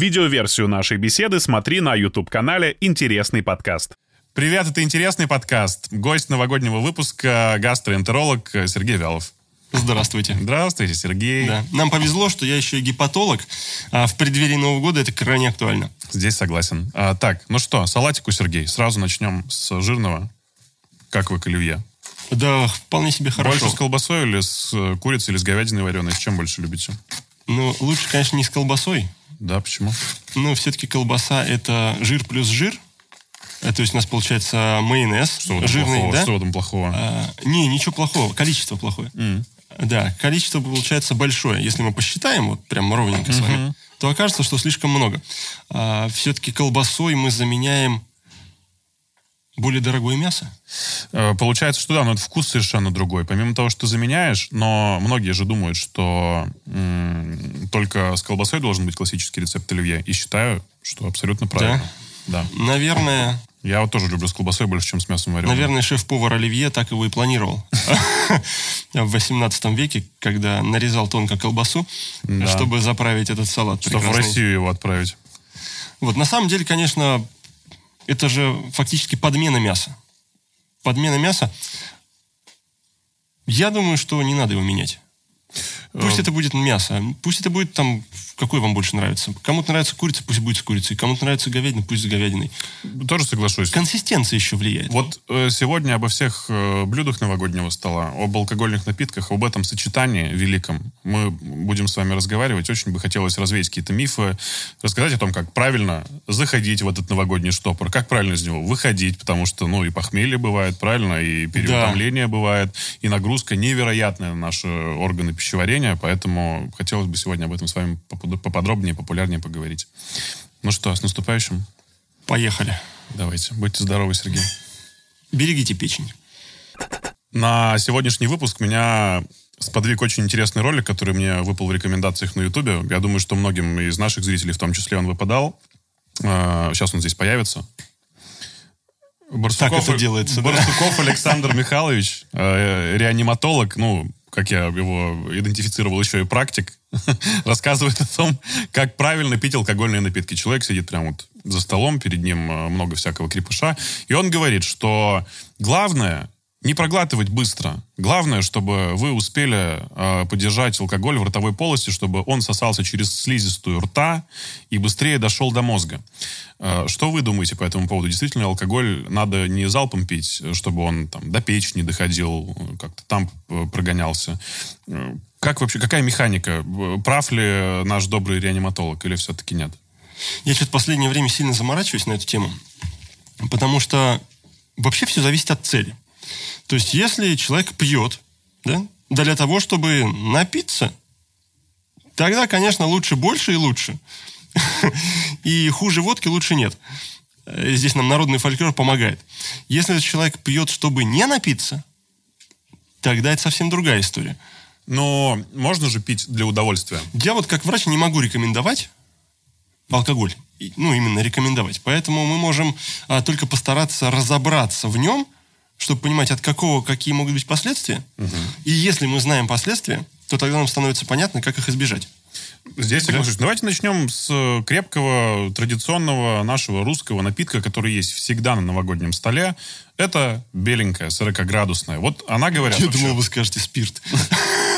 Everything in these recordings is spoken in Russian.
Видеоверсию нашей беседы смотри на YouTube-канале «Интересный подкаст». Привет, это «Интересный подкаст». Гость новогоднего выпуска – гастроэнтеролог Сергей Вялов. Здравствуйте. Здравствуйте, Сергей. Да. Нам повезло, что я еще и гепатолог, а в преддверии Нового года это крайне актуально. Здесь согласен. А, так, ну что, салатику, Сергей. Сразу начнем с жирного. Как вы к оливье? Да, вполне себе хорошо. Больше с колбасой или с э, курицей, или с говядиной вареной? С чем больше любите? Ну, лучше, конечно, не с колбасой. Да, почему? Ну, все-таки колбаса – это жир плюс жир. Э, То есть у нас получается майонез Что жирный, плохого? да? Что в этом плохого? А, не, ничего плохого, количество плохое. М. Да, количество получается большое. Если мы посчитаем вот прям ровненько с вами, то окажется, что слишком много. А, все-таки колбасой мы заменяем более дорогое мясо. Э, Получается, что да, но это вкус совершенно другой. Помимо того, что ты заменяешь, но многие же думают, что м, только с колбасой должен быть классический рецепт оливье. И считаю, что абсолютно правильно. Да. Наверное, Я вот тоже люблю с колбасой больше, чем с мясом вареным. Наверное, шеф-повар Оливье так его и планировал. В 18 веке, когда нарезал тонко колбасу, Да. чтобы заправить этот салат. Чтобы в. Россию его отправить. Вот, на самом деле, конечно, это же фактически подмена мяса. Подмена мяса. Я думаю, что не надо его менять. Пусть Э, это будет мясо, пусть это будет там, какой вам больше нравится. Кому-то нравится курица, пусть будет с курицей. Кому-то нравится говядина, пусть с говядиной. Тоже соглашусь. Консистенция еще влияет. Вот э, сегодня обо всех э, блюдах новогоднего стола, об алкогольных напитках, об этом сочетании великом мы будем с вами разговаривать. Очень бы хотелось развеять какие-то мифы, рассказать о том, как правильно заходить в этот новогодний штопор, как правильно из него выходить, потому что, ну, и похмелье бывает, правильно, и переутомление бывает, и нагрузка невероятная на наши органы пищеварения, поэтому хотелось бы сегодня об этом с вами попод- поподробнее, популярнее поговорить. Ну что, с наступающим? Поехали. Давайте. Будьте здоровы, Сергей. Берегите печень. На сегодняшний выпуск меня сподвиг очень интересный ролик, который мне выпал в рекомендациях на Ютубе. Я думаю, что многим из наших зрителей, в том числе, он выпадал. Э, Сейчас он здесь появится. Барсуков, это делается, да? Барсуков Александр Михайлович, э, реаниматолог, ну, как я его идентифицировал, еще и практик, рассказывает о том, как правильно пить алкогольные напитки. Человек сидит прямо вот за столом, перед ним э, много всякого крепыша, и он говорит, что главное не проглатывать быстро. Главное, чтобы вы успели э, подержать алкоголь в ротовой полости, чтобы он сосался через слизистую рта и быстрее дошел до мозга. Э, что вы думаете по этому поводу? Действительно, алкоголь надо не залпом пить, чтобы он там до печени доходил, как-то там э, прогонялся. Э, Как вообще, какая механика? Э, Прав ли наш добрый реаниматолог или все-таки нет? Я что-то в последнее время сильно заморачиваюсь на эту тему, потому что вообще все зависит от цели. То есть, если человек пьет, да, для того, чтобы напиться, тогда, конечно, лучше больше и лучше. И хуже водки лучше нет. Э, Здесь нам народный фольклор помогает. Если человек пьет, чтобы не напиться, тогда это совсем другая история. Но можно же пить для удовольствия. Я вот как врач не могу рекомендовать алкоголь. Ну, именно рекомендовать. Поэтому мы можем а, только постараться разобраться в нем, чтобы понимать, от какого, какие могут быть последствия. И если мы знаем последствия, то тогда нам становится понятно, как их избежать. Здесь соглашусь. Давайте начнем с э, крепкого, традиционного нашего русского напитка, который есть всегда на новогоднем столе. Это беленькая, 40-градусная. Вот она, говорят, Я вообще думал, вы скажете спирт.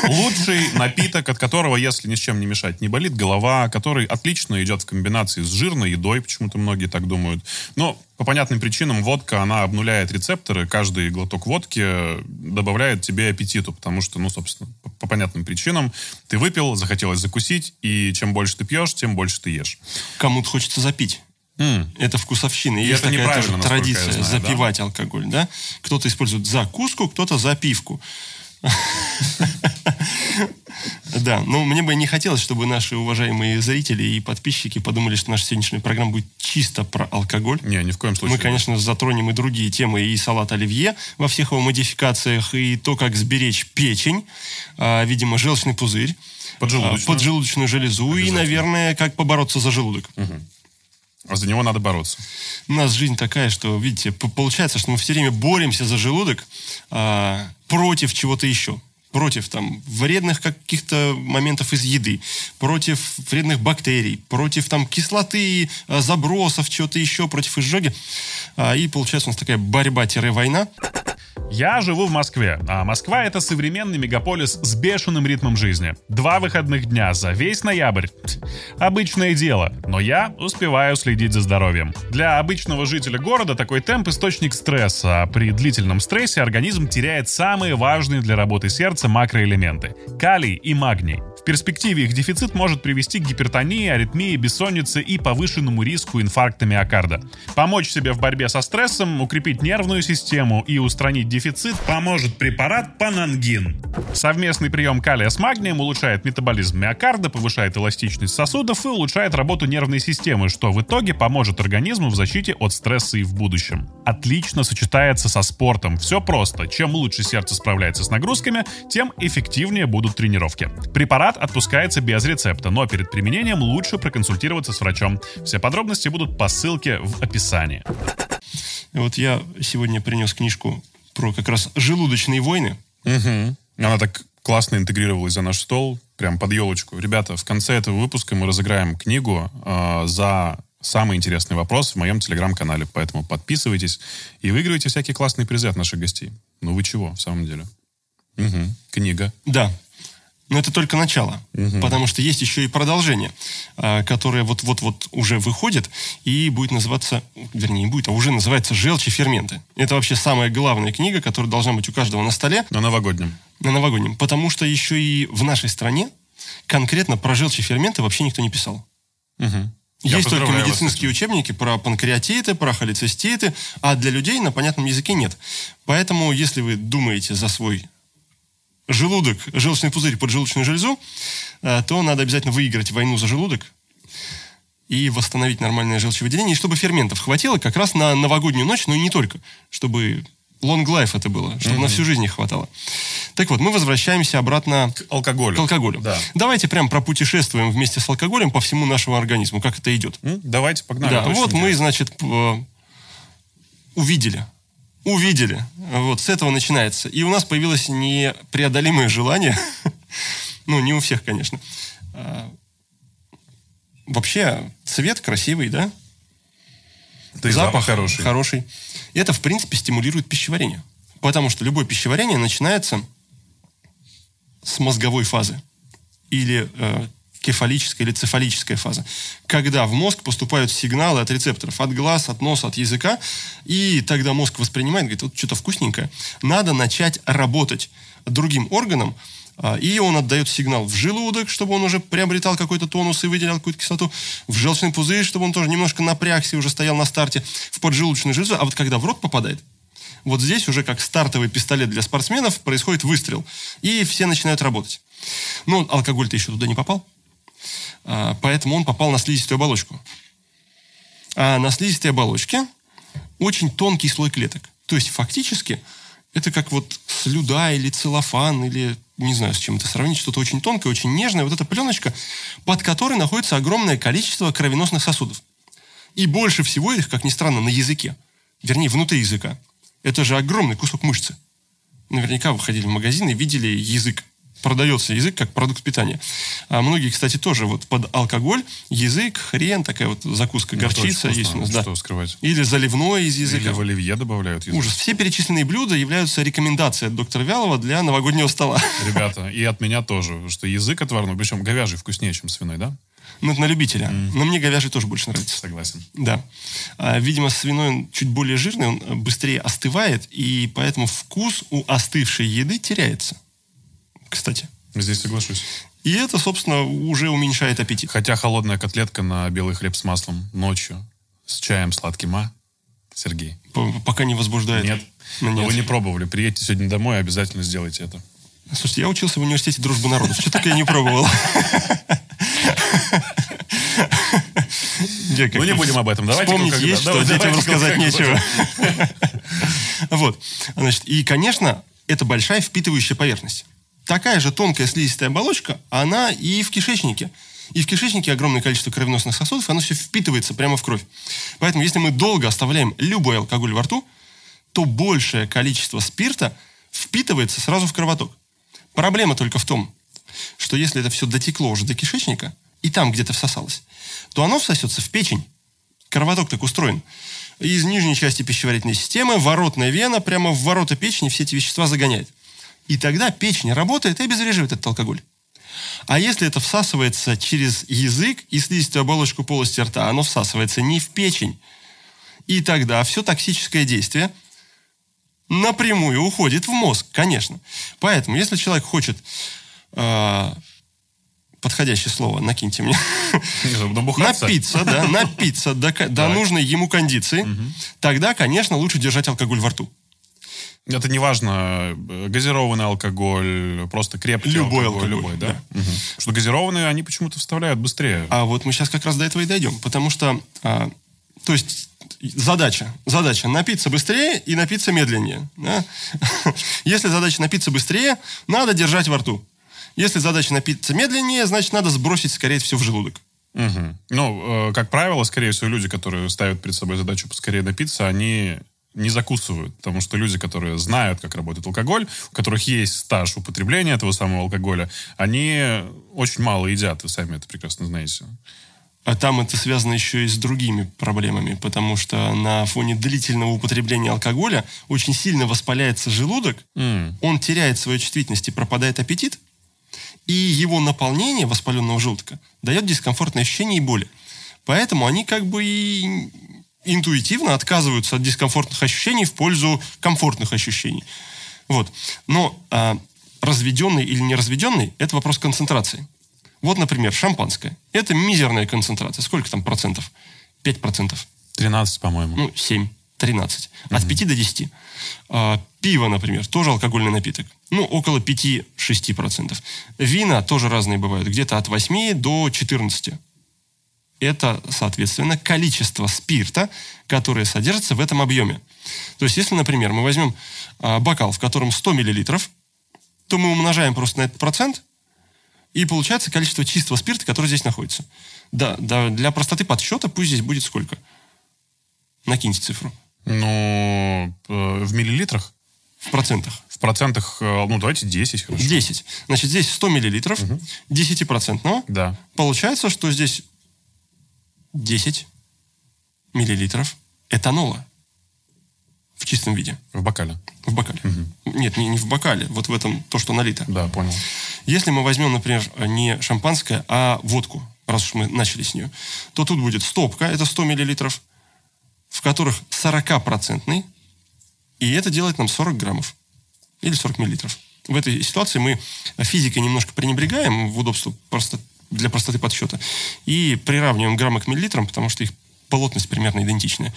Лучший напиток, от которого, если ни с чем не мешать, не болит голова, который отлично идет в комбинации с жирной едой, почему-то многие так думают. Но по понятным причинам водка, она обнуляет рецепторы, каждый глоток водки добавляет тебе аппетиту, потому что, ну, собственно, по, по понятным причинам ты выпил, захотелось закусить, и чем больше ты пьешь, тем больше ты ешь. Кому-то хочется запить. М. Это вкусовщина. И Есть это такая тоже я традиция знаю, да? запивать алкоголь, да? Кто-то использует закуску, кто-то запивку. Да, но мне бы не хотелось, чтобы наши уважаемые зрители и подписчики подумали, что наша сегодняшняя программа будет чисто про алкоголь. Не, ни в коем случае. Мы, конечно, затронем и другие темы, и салат оливье во всех его модификациях, и то, как сберечь печень, а, видимо, желчный пузырь, Поджелудочную. а, поджелудочную железу, и, наверное, как побороться за желудок. А за него надо бороться. У нас жизнь такая, что, видите, получается, что мы все время боремся за желудок а, против чего-то еще. против там вредных каких-то моментов из еды, против вредных бактерий, против там кислоты, э, забросов, чего-то еще, против изжоги. А, И получается у нас такая борьба-война. Я живу в Москве, а Москва — это современный мегаполис с бешеным ритмом жизни. Два выходных дня за весь ноябрь. Обычное дело, но я успеваю следить за здоровьем. Для обычного жителя города такой темп — источник стресса, а при длительном стрессе организм теряет самые важные для работы сердца макроэлементы — калий и магний. В перспективе их дефицит может привести к гипертонии, аритмии, бессоннице и повышенному риску инфаркта миокарда. Помочь себе в борьбе со стрессом, укрепить нервную систему и устранить дефицит поможет препарат Панангин. Совместный прием калия с магнием улучшает метаболизм миокарда, повышает эластичность сосудов и улучшает работу нервной системы, что в итоге поможет организму в защите от стресса и в будущем. Отлично сочетается со спортом. Все просто. Чем лучше сердце справляется с нагрузками, тем эффективнее будут тренировки. Препарат отпускается без рецепта, но перед применением лучше проконсультироваться с врачом. Все подробности будут по ссылке в описании. Вот я сегодня принес книжку про как раз желудочные войны. Мгм. Она так классно интегрировалась за наш стол, прям под елочку. Ребята, в конце этого выпуска мы разыграем книгу э, за самый интересный вопрос в моем телеграм-канале. Поэтому подписывайтесь и выигрывайте всякие классные призы от наших гостей. Ну вы чего, в самом деле? Мгм. Книга. Да. Но это только начало, потому что есть еще и продолжение, а, которое вот-вот-вот уже выходит и будет называться, вернее, не будет, а уже называется «Желчь и ферменты». Это вообще самая главная книга, которая должна быть у каждого на столе На новогоднем. на новогоднем, потому что еще и в нашей стране конкретно про желчь и ферменты вообще никто не писал. Я Есть только медицинские учебники про панкреатиты, про холециститы, а для людей на понятном языке нет. Поэтому, если вы думаете за свой желудок, желчный пузырь, поджелудочную железу, э, то надо обязательно выиграть войну за желудок и восстановить нормальное желчевыделение, и чтобы ферментов хватило как раз на новогоднюю ночь, но и не только, чтобы long life это было, чтобы на всю жизнь не хватало. Так вот, мы возвращаемся обратно Алкоголь. к алкоголю. Да. Давайте прям пропутешествуем вместе с алкоголем по всему нашему организму, как это идет. М? Давайте, погнали. Да, вот мы, интересно. значит, п- увидели. Увидели. Вот, с этого начинается. И у нас появилось непреодолимое желание, ну, не у всех, конечно. А, Вообще, цвет красивый, да? Да и запах хороший. Хороший. И это, в принципе, стимулирует пищеварение. Потому что любое пищеварение начинается с мозговой фазы. Или э, кефалическая или цефалическая фаза. Когда в мозг поступают сигналы от рецепторов, от глаз, от носа, от языка, и тогда мозг воспринимает, говорит, вот что-то вкусненькое, надо начать работать другим органом, а, и он отдает сигнал в желудок, чтобы он уже приобретал какой-то тонус и выделял какую-то кислоту, в желчный пузырь, чтобы он тоже немножко напрягся и уже стоял на старте, в поджелудочную железу, а вот когда в рот попадает, вот здесь уже как стартовый пистолет для спортсменов происходит выстрел, и все начинают работать. Но алкоголь-то еще туда не попал, поэтому он попал на слизистую оболочку. А на слизистой оболочке очень тонкий слой клеток. То есть фактически это как вот слюда или целлофан, или не знаю, с чем это сравнить, что-то очень тонкое, очень нежное. Вот эта пленочка, под которой находится огромное количество кровеносных сосудов. И больше всего их, как ни странно, на языке. Вернее, внутри языка. Это же огромный кусок мышцы. Наверняка вы ходили в магазин и видели язык. Продается язык как продукт питания. А многие, кстати, тоже вот под алкоголь язык, хрен, такая вот закуска, Ну, горчица очень есть у вкусно, нас. Да. Что скрывать. Или заливное из языка. Или в оливье добавляют язык. Ужас. Все перечисленные блюда являются рекомендацией от доктора Вялова для новогоднего стола. Ребята, и от меня тоже, что язык отварной, причем говяжий вкуснее, чем свиной, да? Ну, это на любителя. Но мне говяжий тоже больше нравится. Согласен. Да. А, видимо, свиной он чуть более жирный, он быстрее остывает, и поэтому вкус у остывшей еды теряется. Кстати. Здесь соглашусь. И это, собственно, уже уменьшает аппетит. Хотя холодная котлетка на белый хлеб с маслом ночью с чаем сладким, а? Сергей. П- Пока не возбуждает. Нет. Ну, Но нет. вы не пробовали. Приедьте сегодня домой, обязательно сделайте это. Слушайте, я учился в университете дружбы народов. Что только я не пробовал. Ну, не будем об этом. Давайте Вспомнить есть, что детям рассказать нечего. Вот. Значит, и, конечно, это большая впитывающая поверхность. Такая же тонкая слизистая оболочка, она и в кишечнике. И в кишечнике огромное количество кровеносных сосудов, оно все впитывается прямо в кровь. Поэтому, если мы долго оставляем любой алкоголь во рту, то большее количество спирта впитывается сразу в кровоток. Проблема только в том, что если это все дотекло уже до кишечника, и там где-то всосалось, то оно всосется в печень. Кровоток так устроен. Из нижней части пищеварительной системы воротная вена прямо в ворота печени все эти вещества загоняет. И тогда печень работает и обезвреживает этот алкоголь. А если это всасывается через язык и слизистую оболочку полости рта, оно всасывается не в печень. И тогда все токсическое действие напрямую уходит в мозг, конечно. Поэтому, если человек хочет э, подходящее слово, накиньте мне. Напиться, да, напиться до, до нужной ему кондиции. Тогда, конечно, лучше держать алкоголь во рту. Это не важно, газированный алкоголь, просто крепкий любой алкоголь. алкоголь Любой, да? да. Угу. Что газированные, они почему-то вставляют быстрее. А вот мы сейчас как раз до этого и дойдем. Потому что, а, то есть, задача, задача напиться быстрее и напиться медленнее. Да? Если задача напиться быстрее, надо держать во рту. Если задача напиться медленнее, значит, надо сбросить, скорее всего, в желудок. Угу. Ну, э, как правило, скорее всего, люди, которые ставят перед собой задачу поскорее напиться, они не закусывают. Потому что люди, которые знают, как работает алкоголь, у которых есть стаж употребления этого самого алкоголя, они очень мало едят. Вы сами это прекрасно знаете. А там это связано еще и с другими проблемами, потому что на фоне длительного употребления алкоголя очень сильно воспаляется желудок, Mm. он теряет свою чувствительность и пропадает аппетит, и его наполнение воспаленного желудка дает дискомфортное ощущение и боли. Поэтому они как бы и интуитивно отказываются от дискомфортных ощущений в пользу комфортных ощущений. Вот. Но а, разведенный или не разведенный – это вопрос концентрации. Вот, например, шампанское. Это мизерная концентрация. Сколько там процентов? 5 процентов. 13, по-моему. Ну, 7, 13. От 5 до 10. А, пиво, например, тоже алкогольный напиток. Ну, около 5-6 процентов. Вина тоже разные бывают. Где-то от 8 до 14 это, соответственно, количество спирта, которое содержится в этом объеме. То есть, если, например, мы возьмем а, бокал, в котором 100 миллилитров, то мы умножаем просто на этот процент, и получается количество чистого спирта, которое здесь находится. Да, да, для простоты подсчета пусть здесь будет сколько? Накиньте цифру. Ну, э, в миллилитрах? В процентах. В процентах, э, ну, давайте 10, хорошо. 10. Значит, здесь 100 миллилитров, 10-процентного. Да. Получается, что здесь 10 миллилитров этанола в чистом виде, В бокале. в бокале. Нет, не, не в бокале, вот в этом то, что налито. Да, понял. Если мы возьмем, например, не шампанское, а водку, раз уж мы начали с нее, то тут будет стопка, это 100 миллилитров, в которых 40-процентный, и это делает нам 40 граммов или 40 миллилитров. В этой ситуации мы физикой немножко пренебрегаем в удобство просто для простоты подсчета и приравниваем граммы к миллилитрам, потому что их плотность примерно идентичная.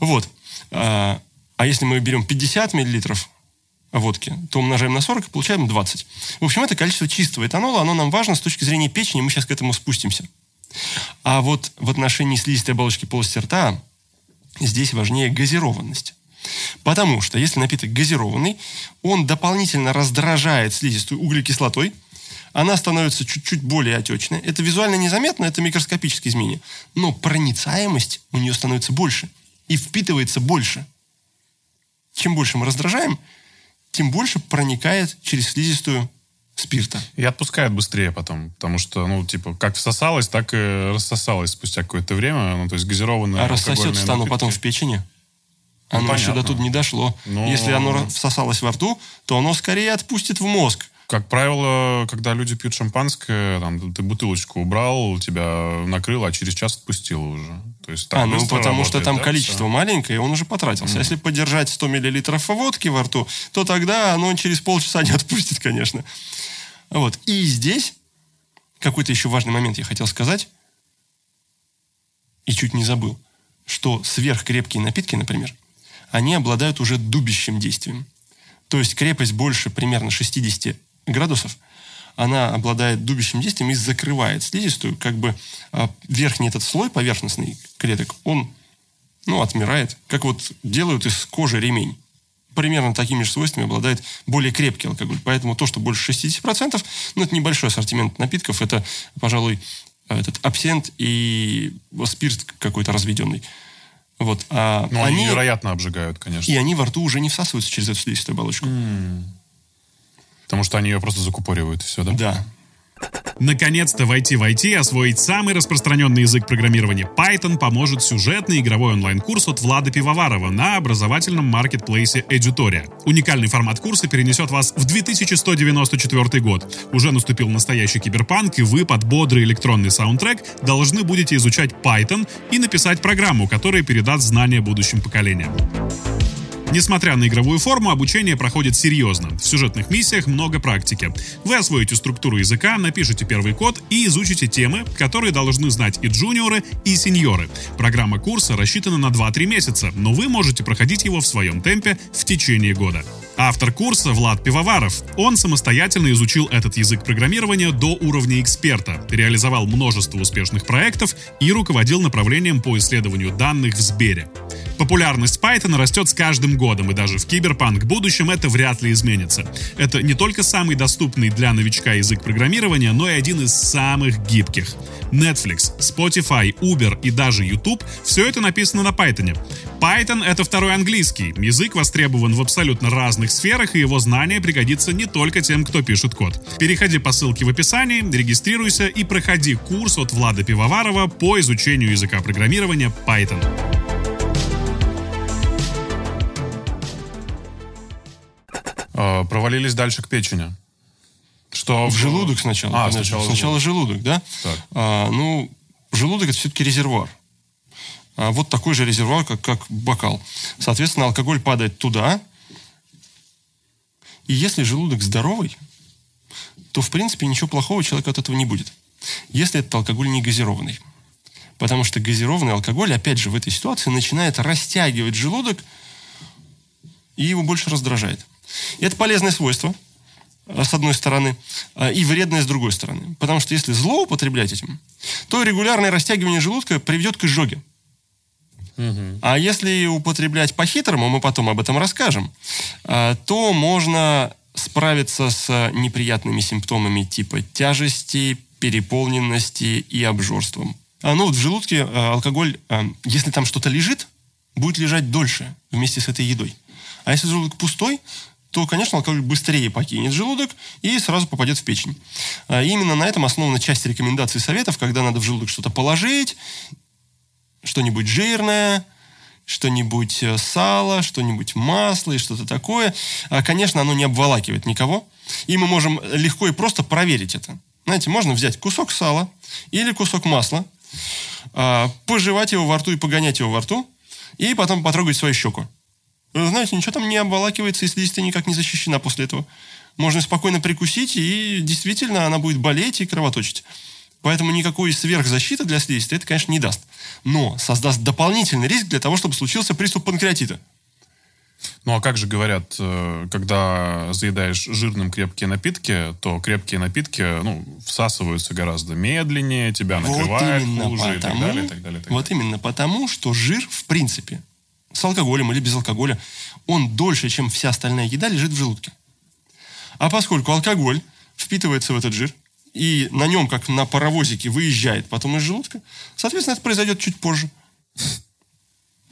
Вот. А, а если мы берем 50 миллилитров водки, то умножаем на 40 и получаем 20. В общем, это количество чистого этанола, оно нам важно с точки зрения печени, мы сейчас к этому спустимся. А вот в отношении слизистой оболочки полости рта здесь важнее газированность. Потому что если напиток газированный, он дополнительно раздражает слизистую углекислотой, она становится чуть-чуть более отечной. Это визуально незаметно, это микроскопические изменения. Но проницаемость у нее становится больше и впитывается больше. Чем больше мы раздражаем, тем больше проникает через слизистую спирта. И отпускает быстрее потом, потому что, ну, типа, как всосалось, так и рассосалось спустя какое-то время. Ну, то есть газированное А рассосется оно потом в печени. Оно Ну, еще до тут не дошло. Ну, Если оно всосалось во рту, то оно скорее отпустит в мозг. Как правило, когда люди пьют шампанское, там, ты бутылочку убрал, тебя накрыло, а через час отпустило уже. То есть так а, ну потому что работает, там да, количество всё? маленькое, и он уже потратился. А Если подержать 100 миллилитров водки во рту, то тогда оно через полчаса не отпустит, конечно. Вот. И здесь какой-то еще важный момент я хотел сказать, и чуть не забыл, что сверхкрепкие напитки, например, они обладают уже дубящим действием. То есть крепость больше примерно 60 градусов, она обладает дубящим действием и закрывает слизистую, как бы а, верхний этот слой поверхностный клеток, он ну, отмирает, как вот делают из кожи ремень. Примерно такими же свойствами обладает более крепкий алкоголь. Поэтому то, что больше 60%, ну, это небольшой ассортимент напитков, это, пожалуй, этот абсент и спирт какой-то разведенный. Вот. А Ну, они они, невероятно обжигают, конечно. и они во рту уже не всасываются через эту слизистую оболочку. Потому Потому что они ее просто закупоривают, и все, да? Да. Наконец-то войти в IT и освоить самый распространенный язык программирования Python поможет сюжетный игровой онлайн-курс от Влада Пивоварова на образовательном маркетплейсе Edutoria. Уникальный формат курса перенесет вас в 2194 год. Уже наступил настоящий киберпанк, и вы под бодрый электронный саундтрек должны будете изучать Python и написать программу, которая передаст знания будущим поколениям. Несмотря на игровую форму, обучение проходит серьезно. В сюжетных миссиях много практики. Вы освоите структуру языка, напишите первый код и изучите темы, которые должны знать и джуниоры, и сеньоры. Программа курса рассчитана на 2-3 месяца, но вы можете проходить его в своем темпе в течение года. Автор курса Влад Пивоваров. Он самостоятельно изучил этот язык программирования до уровня эксперта, реализовал множество успешных проектов и руководил направлением по исследованию данных в Сбере. Популярность Python растет с каждым годом, и даже в киберпанк будущем это вряд ли изменится. Это не только самый доступный для новичка язык программирования, но и один из самых гибких. Netflix, Spotify, Uber и даже YouTube – все это написано на Python. Python — это второй английский. Язык востребован в абсолютно разных сферах, и его знание пригодится не только тем, кто пишет код. Переходи по ссылке в описании, регистрируйся и проходи курс от Влада Пивоварова по изучению языка программирования Python. Э, провалились дальше к печени. Что В желудок сначала. А, конечно. сначала сначала желудок, да? Так. А, ну, желудок это все-таки резервуар. А вот такой же резервуар, как, как бокал. Соответственно, алкоголь падает туда. И если желудок здоровый, то, в принципе, ничего плохого человека от этого не будет. Если этот алкоголь не газированный. Потому что газированный алкоголь, опять же, в этой ситуации начинает растягивать желудок, и его больше раздражает. И это полезное свойство, э, с одной стороны, э, и вредное с другой стороны. Потому что если злоупотреблять этим, то регулярное растягивание желудка приведет к изжоге. А если употреблять по-хитрому, мы потом об этом расскажем, э, то можно справиться с неприятными симптомами типа тяжести, переполненности и обжорством. А, Ну вот в желудке алкоголь, если там что-то лежит, будет лежать дольше вместе с этой едой. А если желудок пустой, то, конечно, алкоголь быстрее покинет желудок и сразу попадет в печень. А Именно на этом основана часть рекомендаций советов, когда надо в желудок что-то положить, что-нибудь жирное, что-нибудь э, сало, что-нибудь масло и что-то такое. А, Конечно, оно не обволакивает никого. И мы можем легко и просто проверить это. Знаете, можно взять кусок сала или кусок масла, а, пожевать его во рту и погонять его во рту, и потом потрогать свою щеку. Вы знаете, ничего там не обволакивается, и слизистая никак не защищена после этого. Можно спокойно прикусить, и действительно она будет болеть и кровоточить. Поэтому никакой сверхзащиты для слизистой это, конечно, не даст. Но создаст дополнительный риск для того, чтобы случился приступ панкреатита. Ну а как же говорят, э, когда заедаешь жирным крепкие напитки, то крепкие напитки ну, всасываются гораздо медленнее, тебя накрывает хуже и так далее, и так далее. и так вот именно потому, что жир, в принципе, с алкоголем или без алкоголя, он дольше, чем вся остальная еда, лежит в желудке. А поскольку алкоголь впитывается в этот жир, и на нем, как на паровозике, выезжает потом из желудка, соответственно, это произойдет чуть позже.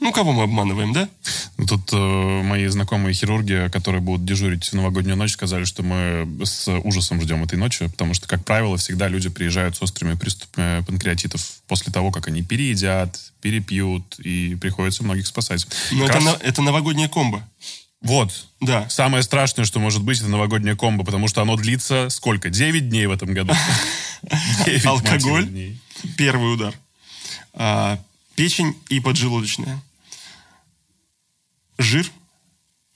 Ну, кого мы обманываем, да? Ну, Тут э, мои знакомые хирурги, которые будут дежурить в новогоднюю ночь, сказали, что мы с ужасом ждем этой ночи, потому что, как правило, всегда люди приезжают с острыми приступами панкреатитов после того, как они переедят, перепьют, и приходится многих спасать. Но Как это, раз- на- это новогодняя комбо. Вот. Да. Самое страшное, что может быть, это новогодняя комбо, потому что оно длится сколько? 9 дней в этом году. Девять, Алкоголь. Первый удар. А, печень и поджелудочная. Жир.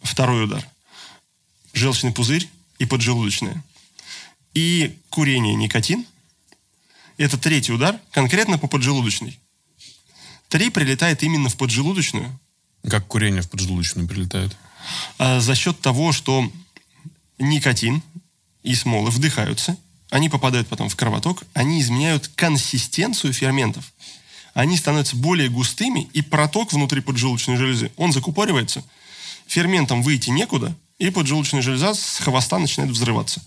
Второй удар. Желчный пузырь и поджелудочная. И курение, никотин. Это третий удар, конкретно по поджелудочной. Три прилетает именно в поджелудочную, Как курение в поджелудочную прилетает. а, за счет того, что никотин и смолы вдыхаются, они попадают потом в кровоток, они изменяют консистенцию ферментов. Они становятся более густыми, и проток внутри поджелудочной железы, он закупоривается, ферментам выйти некуда, и поджелудочная железа с хвоста начинает взрываться.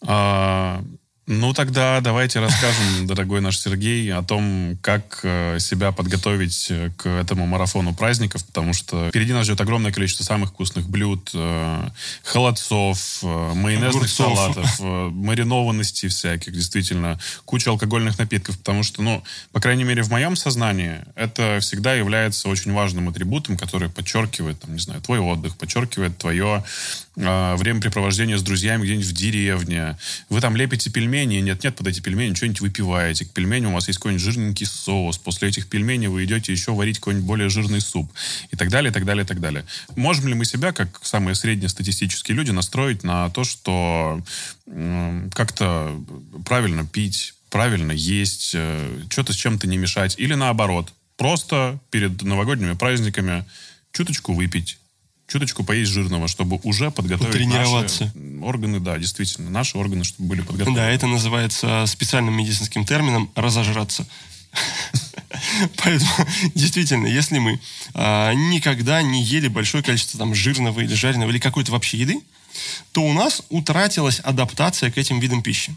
А, Ну, тогда давайте расскажем, дорогой наш Сергей, о том, как э, себя подготовить э, к этому марафону праздников, потому что впереди нас ждет огромное количество самых вкусных блюд, э, холодцов, майонезных Огурцов. салатов, маринованностей всяких, действительно, куча алкогольных напитков, потому что, ну, по крайней мере, в моем сознании это всегда является очень важным атрибутом, который подчеркивает, там, не знаю, твой отдых, подчеркивает твое времяпрепровождение с друзьями где-нибудь в деревне. Вы там лепите пельмени, пельмени, нет-нет, под эти пельмени что-нибудь выпиваете. К пельменям у вас есть какой-нибудь жирненький соус. После этих пельменей вы идете еще варить какой-нибудь более жирный суп. И так далее, и так далее, и так далее. Можем ли мы себя, как самые среднестатистические люди, настроить на то, что э, как-то правильно пить, правильно есть, э, что-то с чем-то не мешать? Или наоборот, просто перед новогодними праздниками чуточку выпить, чуточку поесть жирного, чтобы уже подготовить наши органы, да, действительно, наши органы, чтобы были подготовлены. Да, это называется специальным медицинским термином разожраться. Поэтому, действительно, если мы а, никогда не ели большое количество там жирного или жареного или какой-то вообще еды, то у нас утратилась адаптация к этим видам пищи.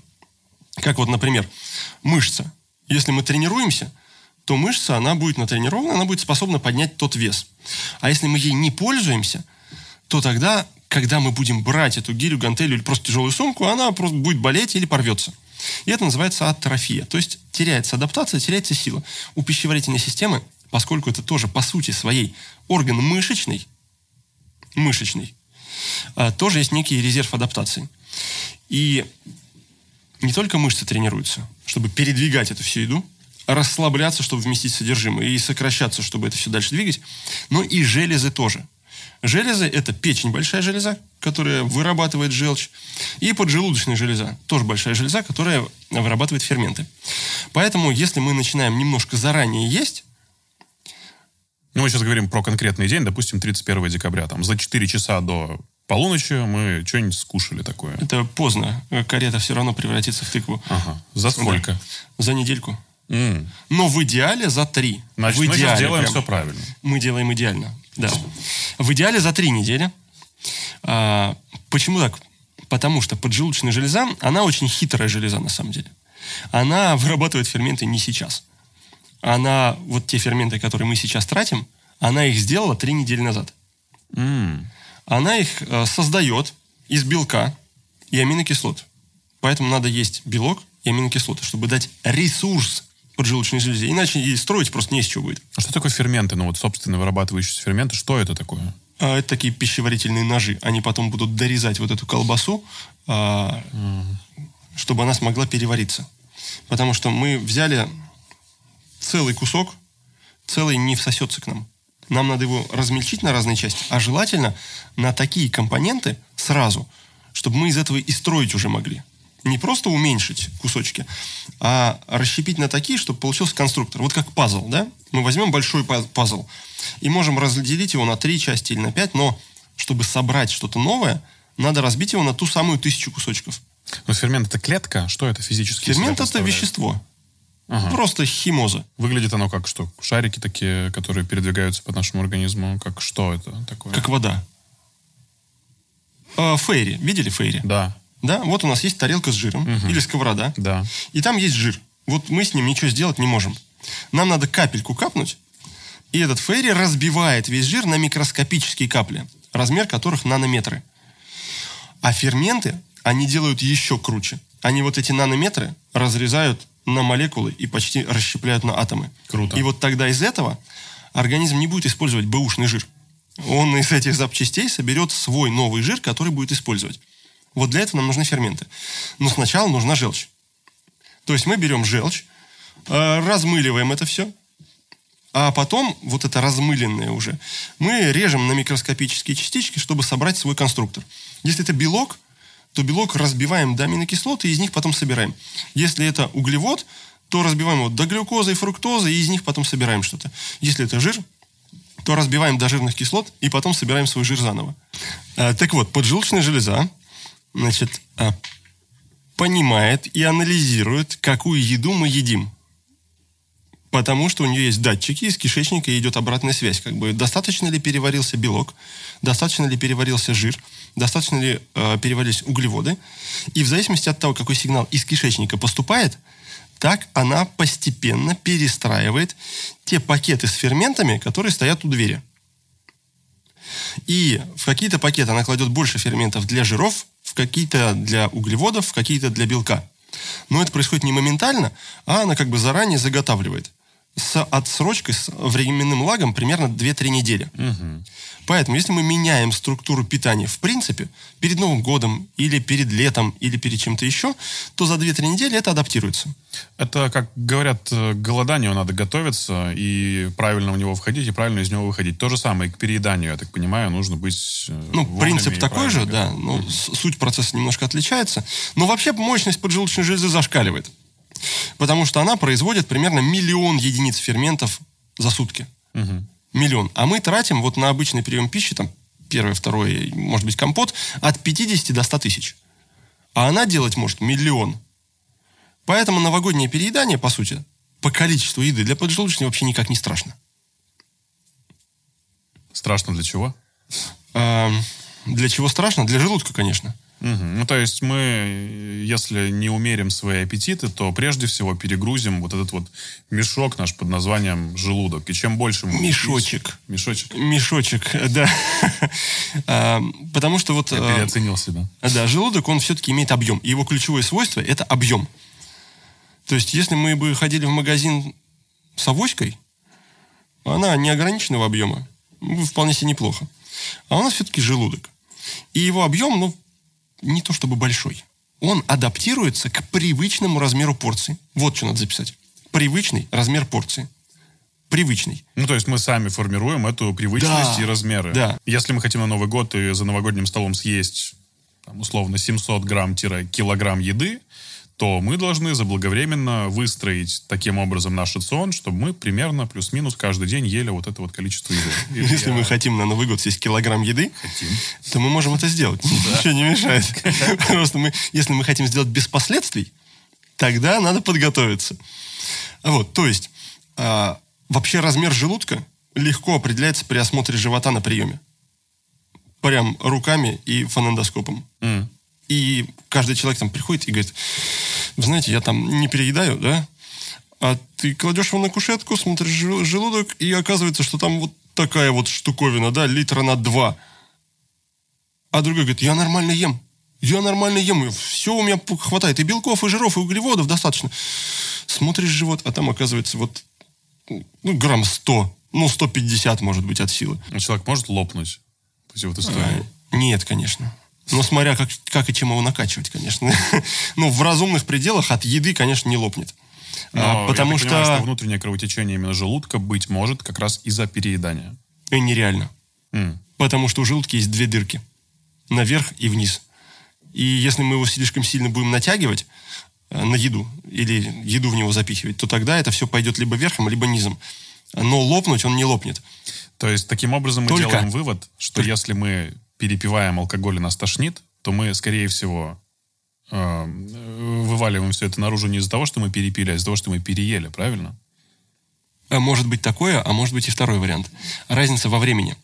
Как вот, например, мышца. Если мы тренируемся, то мышца, она будет натренирована, она будет способна поднять тот вес. А если мы ей не пользуемся, то тогда, когда мы будем брать эту гирю, гантелью или просто тяжелую сумку, она просто будет болеть или порвется. И это называется атрофия. То есть теряется адаптация, теряется сила. У пищеварительной системы, поскольку это тоже по сути своей орган мышечный, мышечный, а, тоже есть некий резерв адаптации. И не только мышцы тренируются, чтобы передвигать эту всю еду, расслабляться, чтобы вместить содержимое, и сокращаться, чтобы это все дальше двигать. Но и железы тоже. Железы – это печень, большая железа, которая вырабатывает желчь, и поджелудочная железа, тоже большая железа, которая вырабатывает ферменты. Поэтому, если мы начинаем немножко заранее есть, ну, мы сейчас говорим про конкретный день, допустим, 31 декабря, там, за 4 часа до полуночи мы что-нибудь скушали такое. Это поздно. Карета все равно превратится в тыкву. Ага. За сколько? Да. За недельку. Mm. Но в идеале за три. Значит, в идеале мы сейчас делаем прям. все правильно. Мы делаем идеально, да. В идеале за три недели. А, почему так? Потому что поджелудочная железа, она очень хитрая железа на самом деле. Она вырабатывает ферменты не сейчас. Она, вот те ферменты, которые мы сейчас тратим, она их сделала три недели назад. Mm. Она их э, создает из белка и аминокислот. Поэтому надо есть белок и аминокислоты, чтобы дать ресурс поджелудочной железе. Иначе и строить просто не с чего будет. А что такое ферменты? Ну вот, собственно, вырабатывающиеся ферменты, что это такое? А, это такие пищеварительные ножи. Они потом будут дорезать вот эту колбасу, а, mm. чтобы она смогла перевариться. Потому что мы взяли целый кусок, целый не всосется к нам. Нам надо его размельчить на разные части, а желательно на такие компоненты сразу, чтобы мы из этого и строить уже могли не просто уменьшить кусочки, а расщепить на такие, чтобы получился конструктор. Вот как пазл, да? Мы возьмем большой пазл и можем разделить его на три части или на пять, но чтобы собрать что-то новое, надо разбить его на ту самую тысячу кусочков. Но фермент это клетка? Что это физически? Фермент это вещество. Ага. Просто химоза. Выглядит оно как что? Шарики такие, которые передвигаются по нашему организму. Как что это такое? Как вода. А, фейри. Видели фейри? Да. Да, вот у нас есть тарелка с жиром Мгм. или сковорода, Да. и там есть жир. Вот мы с ним ничего сделать не можем. Нам надо капельку капнуть, и этот фейри разбивает весь жир на микроскопические капли, размер которых нанометры. А ферменты, они делают еще круче. Они вот эти нанометры разрезают на молекулы и почти расщепляют на атомы. Круто. И вот тогда из этого организм не будет использовать бэушный жир. Он из этих запчастей соберет свой новый жир, который будет использовать. Вот для этого нам нужны ферменты. Но сначала нужна желчь. То есть мы берем желчь, э, размыливаем это все, а потом вот это размыленное уже мы режем на микроскопические частички, чтобы собрать свой конструктор. Если это белок, то белок разбиваем до аминокислоты и из них потом собираем. Если это углевод, то разбиваем его до глюкозы и фруктозы и из них потом собираем что-то. Если это жир, то разбиваем до жирных кислот и потом собираем свой жир заново. А, так вот, поджелудочная железа значит, а, понимает и анализирует, какую еду мы едим. Потому что у нее есть датчики, из кишечника идет обратная связь. Как бы достаточно ли переварился белок, достаточно ли переварился жир, достаточно ли э, переварились углеводы. И в зависимости от того, какой сигнал из кишечника поступает, так она постепенно перестраивает те пакеты с ферментами, которые стоят у двери. И в какие-то пакеты она кладет больше ферментов для жиров, в какие-то для углеводов, в какие-то для белка. Но это происходит не моментально, а она как бы заранее заготавливает с отсрочкой, с временным лагом примерно 2-3 недели. Угу. Поэтому, если мы меняем структуру питания в принципе, перед Новым годом, или перед летом, или перед чем-то еще, то за 2-3 недели это адаптируется. Это, как говорят, э, к голоданию надо готовиться и правильно в него входить, и правильно из него выходить. То же самое и к перееданию, я так понимаю, нужно быть э, Ну, принцип такой же, правильно да. Ну, с- суть процесса немножко отличается. Но вообще мощность поджелудочной железы зашкаливает. Потому что она производит примерно миллион единиц ферментов за сутки. Мгм. Миллион. А мы тратим вот на обычный прием пищи, там, первое, второе, может быть, компот, от 50 до 100 тысяч. А она делать может миллион. Поэтому новогоднее переедание, по сути, по количеству еды для поджелудочной вообще никак не страшно. Страшно для чего? А, для чего страшно? Для желудка, конечно. Мгм. Ну, то есть мы, если не умерим свои аппетиты, то прежде всего перегрузим вот этот вот мешок наш под названием желудок. И чем больше мы... Мешочек. есть- Мешочек. Мешочек, да. А, Потому что вот... Я а, переоценил себя. Да, желудок, он все-таки имеет объем. И его ключевое свойство – это объем. То есть, если мы бы ходили в магазин с авоськой, она неограниченного объема, ну, вполне себе неплохо. А у нас все-таки желудок. И его объем, ну, не то чтобы большой. Он адаптируется к привычному размеру порции. Вот что надо записать. Привычный размер порции. Привычный. Ну, то есть мы сами формируем эту привычность Да, и размеры. да. Если мы хотим на Новый год и за новогодним столом съесть, там, условно, 700 грамм-килограмм еды, то мы должны заблаговременно выстроить таким образом наш рацион, чтобы мы примерно плюс-минус каждый день ели вот это вот количество еды. Если я- мы хотим на Новый год съесть килограмм еды, Хотим. то мы можем это сделать. Ничего не мешает. Просто мы, если мы хотим сделать без последствий, тогда надо подготовиться. Вот, то есть, а, вообще размер желудка легко определяется при осмотре живота на приеме. Прям руками и фонендоскопом. М. И каждый человек там приходит и говорит, вы знаете, я там не переедаю, да? А ты кладешь его на кушетку, смотришь жел- желудок, и оказывается, что там вот такая вот штуковина, да, литра на два. А другой говорит, я нормально ем. Я нормально ем. Все у меня хватает. И белков, и жиров, и углеводов достаточно. Смотришь живот, а там оказывается вот ну, грамм 100. Ну, 150, может быть, от силы. А Человек может лопнуть вот истории. Нет, конечно. Но смотря как, как и чем его накачивать, конечно. ну, в разумных пределах от еды, конечно, не лопнет. Но А, я потому что... понимаю, что внутреннее кровотечение именно желудка быть может как раз из-за переедания. э, нереально. М. Потому что у желудка есть две дырки. Наверх и вниз. И если мы его слишком сильно будем натягивать э, на еду или еду в него запихивать, то тогда это все пойдет либо верхом, либо низом. Но лопнуть он не лопнет. То есть, таким образом мы Только. делаем вывод, что если мы перепиваем алкоголь и нас тошнит, то мы, скорее всего, э, вываливаем все это наружу не из-за того, что мы перепили, а из-за того, что мы переели, правильно? А Может быть такое, а может быть и второй вариант. Разница во времени.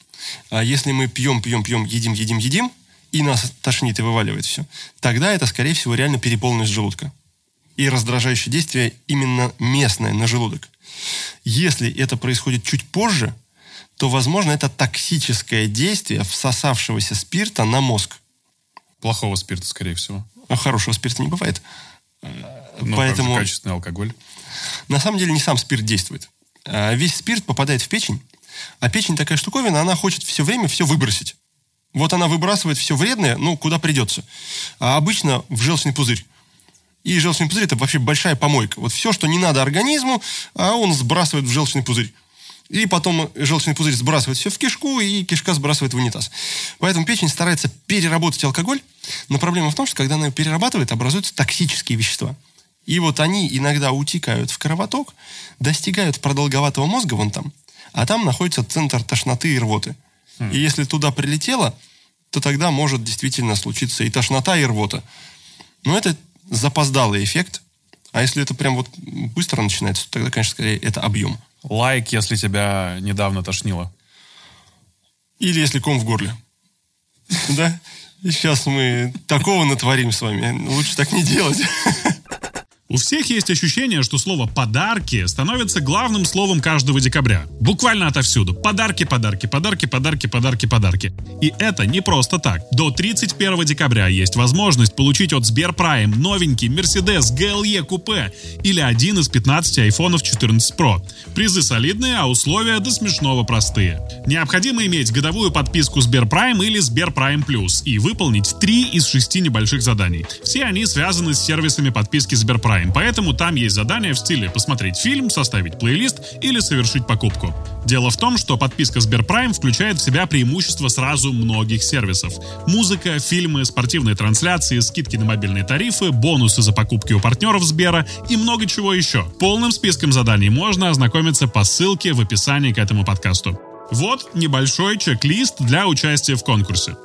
А Если мы пьем, пьем, пьем, едим, едим, едим, и нас тошнит и вываливает все, тогда это, скорее всего, реально переполненность желудка. И раздражающее действие именно местное на желудок. Если это происходит чуть позже, то, возможно, это токсическое действие всосавшегося спирта на мозг. Плохого спирта, скорее всего. А хорошего спирта не бывает. Ну, Поэтому... как же качественный алкоголь. На самом деле не сам спирт действует. А Весь спирт попадает в печень, а печень такая штуковина, она хочет все время все выбросить. Вот она выбрасывает все вредное, ну, куда придется. А обычно в желчный пузырь. И желчный пузырь – это вообще большая помойка. Вот все, что не надо организму, а он сбрасывает в желчный пузырь. И потом желчный пузырь сбрасывает все в кишку, и кишка сбрасывает в унитаз. Поэтому печень старается переработать алкоголь, но проблема в том, что когда она его перерабатывает, образуются токсические вещества. И вот они иногда утекают в кровоток, достигают продолговатого мозга вон там, а там находится центр тошноты и рвоты. И если туда прилетело, то тогда может действительно случиться и тошнота, и рвота. Но это запоздалый эффект А если это прям вот быстро начинается, то тогда, конечно, скорее это объем. Лайк, если тебя недавно тошнило. Или если ком в горле. Да? Сейчас мы такого натворим с вами. Лучше так не делать. У всех есть ощущение, что слово «подарки» становится главным словом каждого декабря. Буквально отовсюду. Подарки, подарки, подарки, подарки, подарки, подарки. И это не просто так. До 31 декабря есть возможность получить от Сберпрайм новенький Mercedes GLE купе или один из 15 айфонов 14 Pro. Призы солидные, а условия до смешного простые. Необходимо иметь годовую подписку Сберпрайм или Сберпрайм Плюс и выполнить 3 из 6 небольших заданий. Все они связаны с сервисами подписки Сберпрайм Prime, поэтому там есть задания в стиле посмотреть фильм, составить плейлист или совершить покупку. Дело в том, что подписка Сберпрайм включает в себя преимущества сразу многих сервисов. Музыка, фильмы, спортивные трансляции, скидки на мобильные тарифы, бонусы за покупки у партнеров Сбера и много чего еще. Полным списком заданий можно ознакомиться по ссылке в описании к этому подкасту. Вот небольшой чек-лист для участия в конкурсе.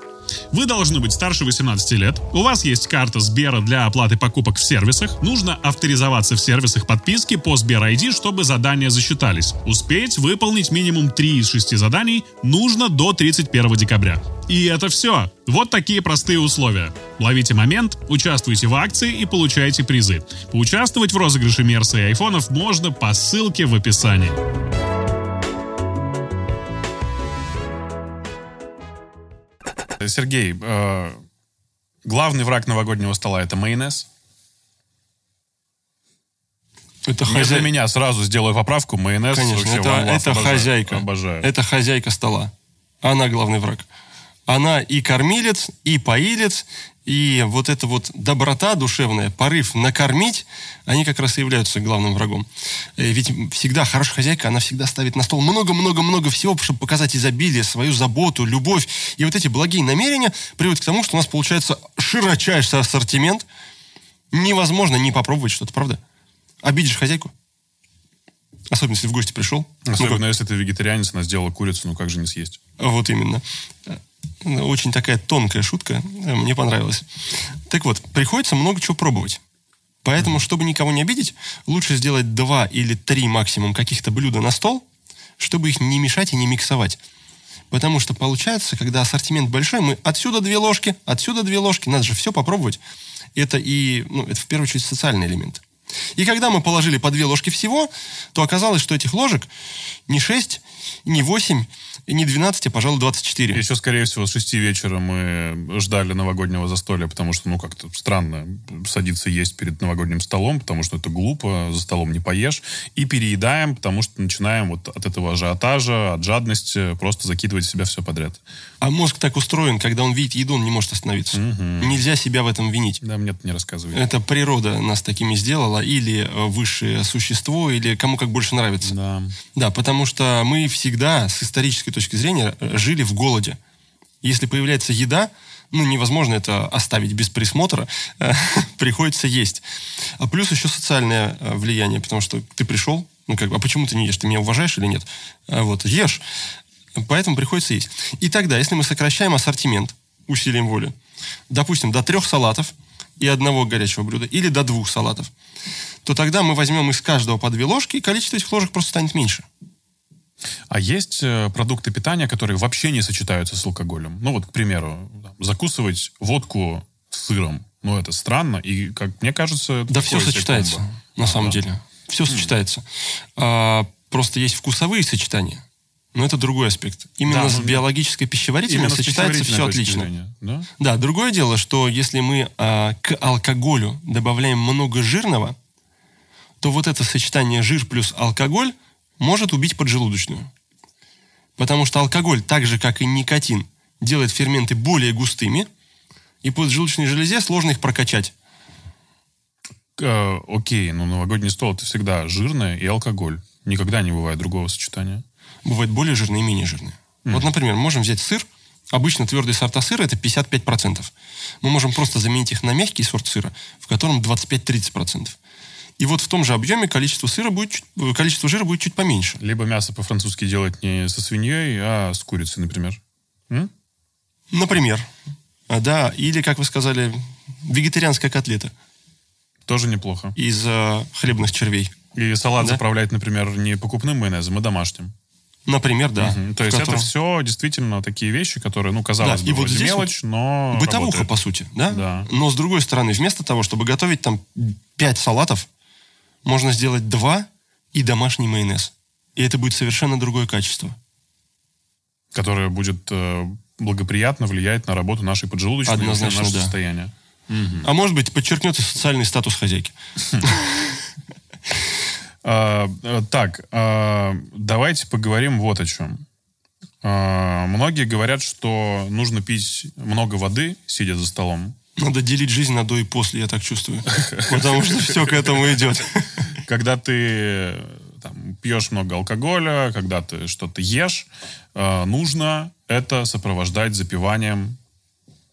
Вы должны быть старше 18 лет, у вас есть карта Сбера для оплаты покупок в сервисах, нужно авторизоваться в сервисах подписки по Сбер ID, чтобы задания засчитались. Успеть выполнить минимум 3 из 6 заданий нужно до 31 декабря. И это все. Вот такие простые условия. Ловите момент, участвуйте в акции и получайте призы. Поучаствовать в розыгрыше Мерса и айфонов можно по ссылке в описании. Сергей, э, главный враг новогоднего стола это майонез. Это Не для меня, сразу сделаю поправку. Майонез Конечно, вообще это, love, это обожаю, хозяйка. Обожаю. Это хозяйка стола. Она главный враг. Она и кормилец, и поилец, и вот эта вот доброта душевная, порыв накормить, они как раз и являются главным врагом. Э, Ведь всегда хорошая хозяйка, она всегда ставит на стол много-много-много всего, чтобы показать изобилие, свою заботу, любовь. И вот эти благие намерения приводят к тому, что у нас получается широчайший ассортимент. Невозможно не попробовать что-то, правда? Обидишь хозяйку? Особенно, если в гости пришел. Особенно, если ты вегетарианец, она сделала курицу, ну как же не съесть? Вот именно. Очень такая тонкая шутка. Мне понравилась. Так вот, приходится много чего пробовать. Поэтому, чтобы никого не обидеть, лучше сделать два или три максимум каких-то блюда на стол, чтобы их не мешать и не миксовать. Потому что получается, когда ассортимент большой, мы отсюда две ложки, отсюда две ложки, надо же все попробовать. Это и, ну, это в первую очередь социальный элемент. И когда мы положили по две ложки всего, то оказалось, что этих ложек не 6, не 8, и не 12, а, пожалуй, 24. Еще, скорее всего, с 6 вечера мы ждали новогоднего застолья, потому что, ну, как-то странно садиться есть перед новогодним столом, потому что это глупо, за столом не поешь. И переедаем, потому что начинаем вот от этого ажиотажа, от жадности просто закидывать в себя все подряд. А мозг так устроен, когда он видит еду, он не может остановиться. Мгм. Нельзя себя в этом винить. Да, мне это не рассказывай. Это природа нас такими сделала, или э, высшее существо, или кому как больше нравится. Да. Да, потому что мы всегда с исторической точки зрения э, жили в голоде. Если появляется еда, ну, невозможно это оставить без присмотра, э, приходится есть. А плюс еще социальное э, влияние, потому что ты пришел, ну, как бы, а почему ты не ешь? Ты меня уважаешь или нет? А вот, ешь. Поэтому приходится есть. И тогда, если мы сокращаем ассортимент усилием воли, допустим, до трех салатов и одного горячего блюда, или до двух салатов, то тогда мы возьмем из каждого по две ложки, и количество этих ложек просто станет меньше. А есть э, продукты питания, которые вообще не сочетаются с алкоголем? Ну вот, к примеру, закусывать водку с сыром. Ну, это странно, и, как мне кажется... это Да все сочетается, комбо. на самом Да. деле. Все сочетается. А, просто есть вкусовые сочетания. Но это другой аспект. Именно Да, с ну, биологической пищеварительной сочетается все отлично. зрения, Да? Да, другое дело, что если мы а, к алкоголю добавляем много жирного, то вот это сочетание жир плюс алкоголь может убить поджелудочную. Потому что алкоголь, так же как и никотин, делает ферменты более густыми, и поджелудочной железе сложно их прокачать. Э, окей, ну новогодний стол это всегда жирное и алкоголь. Никогда не бывает другого сочетания. Бывают более жирные и менее жирные. Вот, например, можем взять сыр. Обычно твердые сорта сыра это 55%. Мы можем просто заменить их на мягкий сорт сыра, в котором 25-30%. И вот в том же объеме количество сыра будет э, количество жира будет чуть поменьше. Либо мясо по-французски делать не со свиньей, а с курицей, например. М? Например. А, Да, или, как вы сказали, вегетарианская котлета. Тоже неплохо. из э, хлебных червей. И салат Да. заправлять, например, не покупным майонезом, а домашним. Например, да. Мгм. То есть котором- это все действительно такие вещи, которые, ну, казалось Да, бы, и вот здесь мелочь, но Бытовуха, работает. по сути, да? Да. Но с другой стороны, вместо того, чтобы готовить там 5 салатов, можно сделать 2 и домашний майонез. И это будет совершенно другое качество. Которое будет э, благоприятно влиять на работу нашей поджелудочной и на Однозначно, наше да. состояние. А может быть, подчеркнет и социальный статус хозяйки. А, э, так, а, давайте поговорим вот о чем. А, многие говорят, что нужно пить много воды, сидя за столом. Надо делить жизнь на до и после, я так чувствую. Потому что все к этому идет. Когда ты э, там, пьешь много алкоголя, когда ты что-то ешь, э, нужно это сопровождать запиванием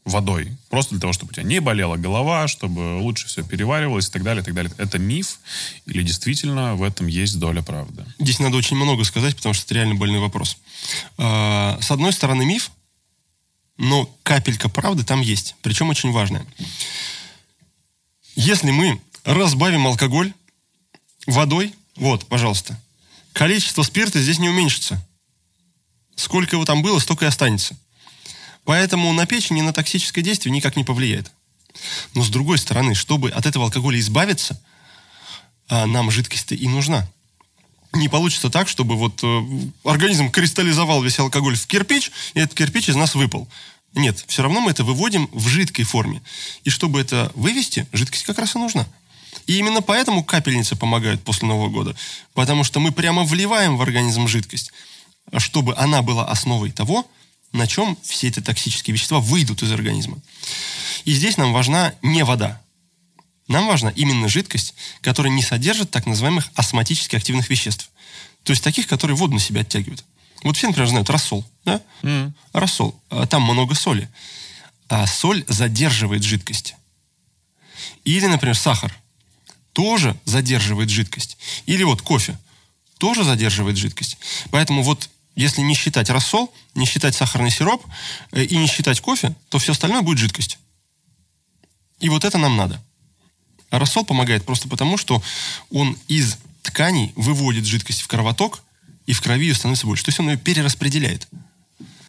водой. Просто для того, чтобы у тебя не болела голова, чтобы лучше все переваривалось и так далее, и так далее. Это миф или действительно в этом есть доля правды? Здесь надо очень много сказать, потому что это реально больной вопрос. А, С одной стороны, миф, но капелька правды там есть. Причем очень важная. Если мы разбавим алкоголь водой, вот, пожалуйста, количество спирта здесь не уменьшится. Сколько его там было, столько и останется. Поэтому на печень и на токсическое действие никак не повлияет. Но с другой стороны, чтобы от этого алкоголя избавиться, а, нам жидкость-то и нужна не получится так, чтобы вот э, организм кристаллизовал весь алкоголь в кирпич, и этот кирпич из нас выпал. Нет, все равно мы это выводим в жидкой форме. И чтобы это вывести, жидкость как раз и нужна. И именно поэтому капельницы помогают после Нового года. Потому что мы прямо вливаем в организм жидкость, чтобы она была основой того, на чем все эти токсические вещества выйдут из организма. И здесь нам важна не вода, нам важна именно жидкость, которая не содержит так называемых осмотически активных веществ. То есть таких, которые воду на себя оттягивают. Вот все, например, знают рассол. Да? Рассол. А Там много соли. А соль задерживает жидкость. Или, например, сахар. Тоже задерживает жидкость. Или вот кофе. Тоже задерживает жидкость. Поэтому вот если не считать рассол, не считать сахарный сироп э, и не считать кофе, то все остальное будет жидкость. И вот это нам надо. А рассол помогает просто потому, что он из тканей выводит жидкость в кровоток, и в крови ее становится больше. То есть он ее перераспределяет.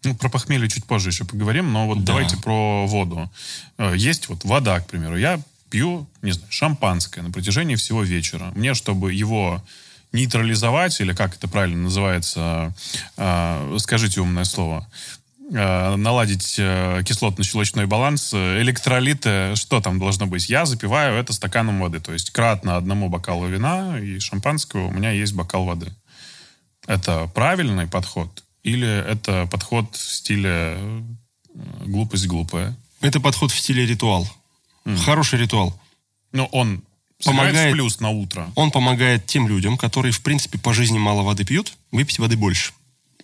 Ну, про похмелье чуть позже еще поговорим, но вот Да. давайте про воду. Э, Есть вот вода, к примеру. Я пью, не знаю, шампанское на протяжении всего вечера. Мне, чтобы его нейтрализовать, или как это правильно называется, э, скажите умное слово, э, наладить э, кислотно-щелочной баланс, э, электролиты, что там должно быть? Я запиваю это стаканом воды. То есть кратно одному бокалу вина и шампанского у меня есть бокал воды. Это правильный подход? Или это подход в стиле э, глупость глупая? Это подход в стиле ритуал. Хороший ритуал. Ну, он Помогает. плюс на утро. Он помогает тем людям, которые, в принципе, по жизни мало воды пьют, выпить воды больше.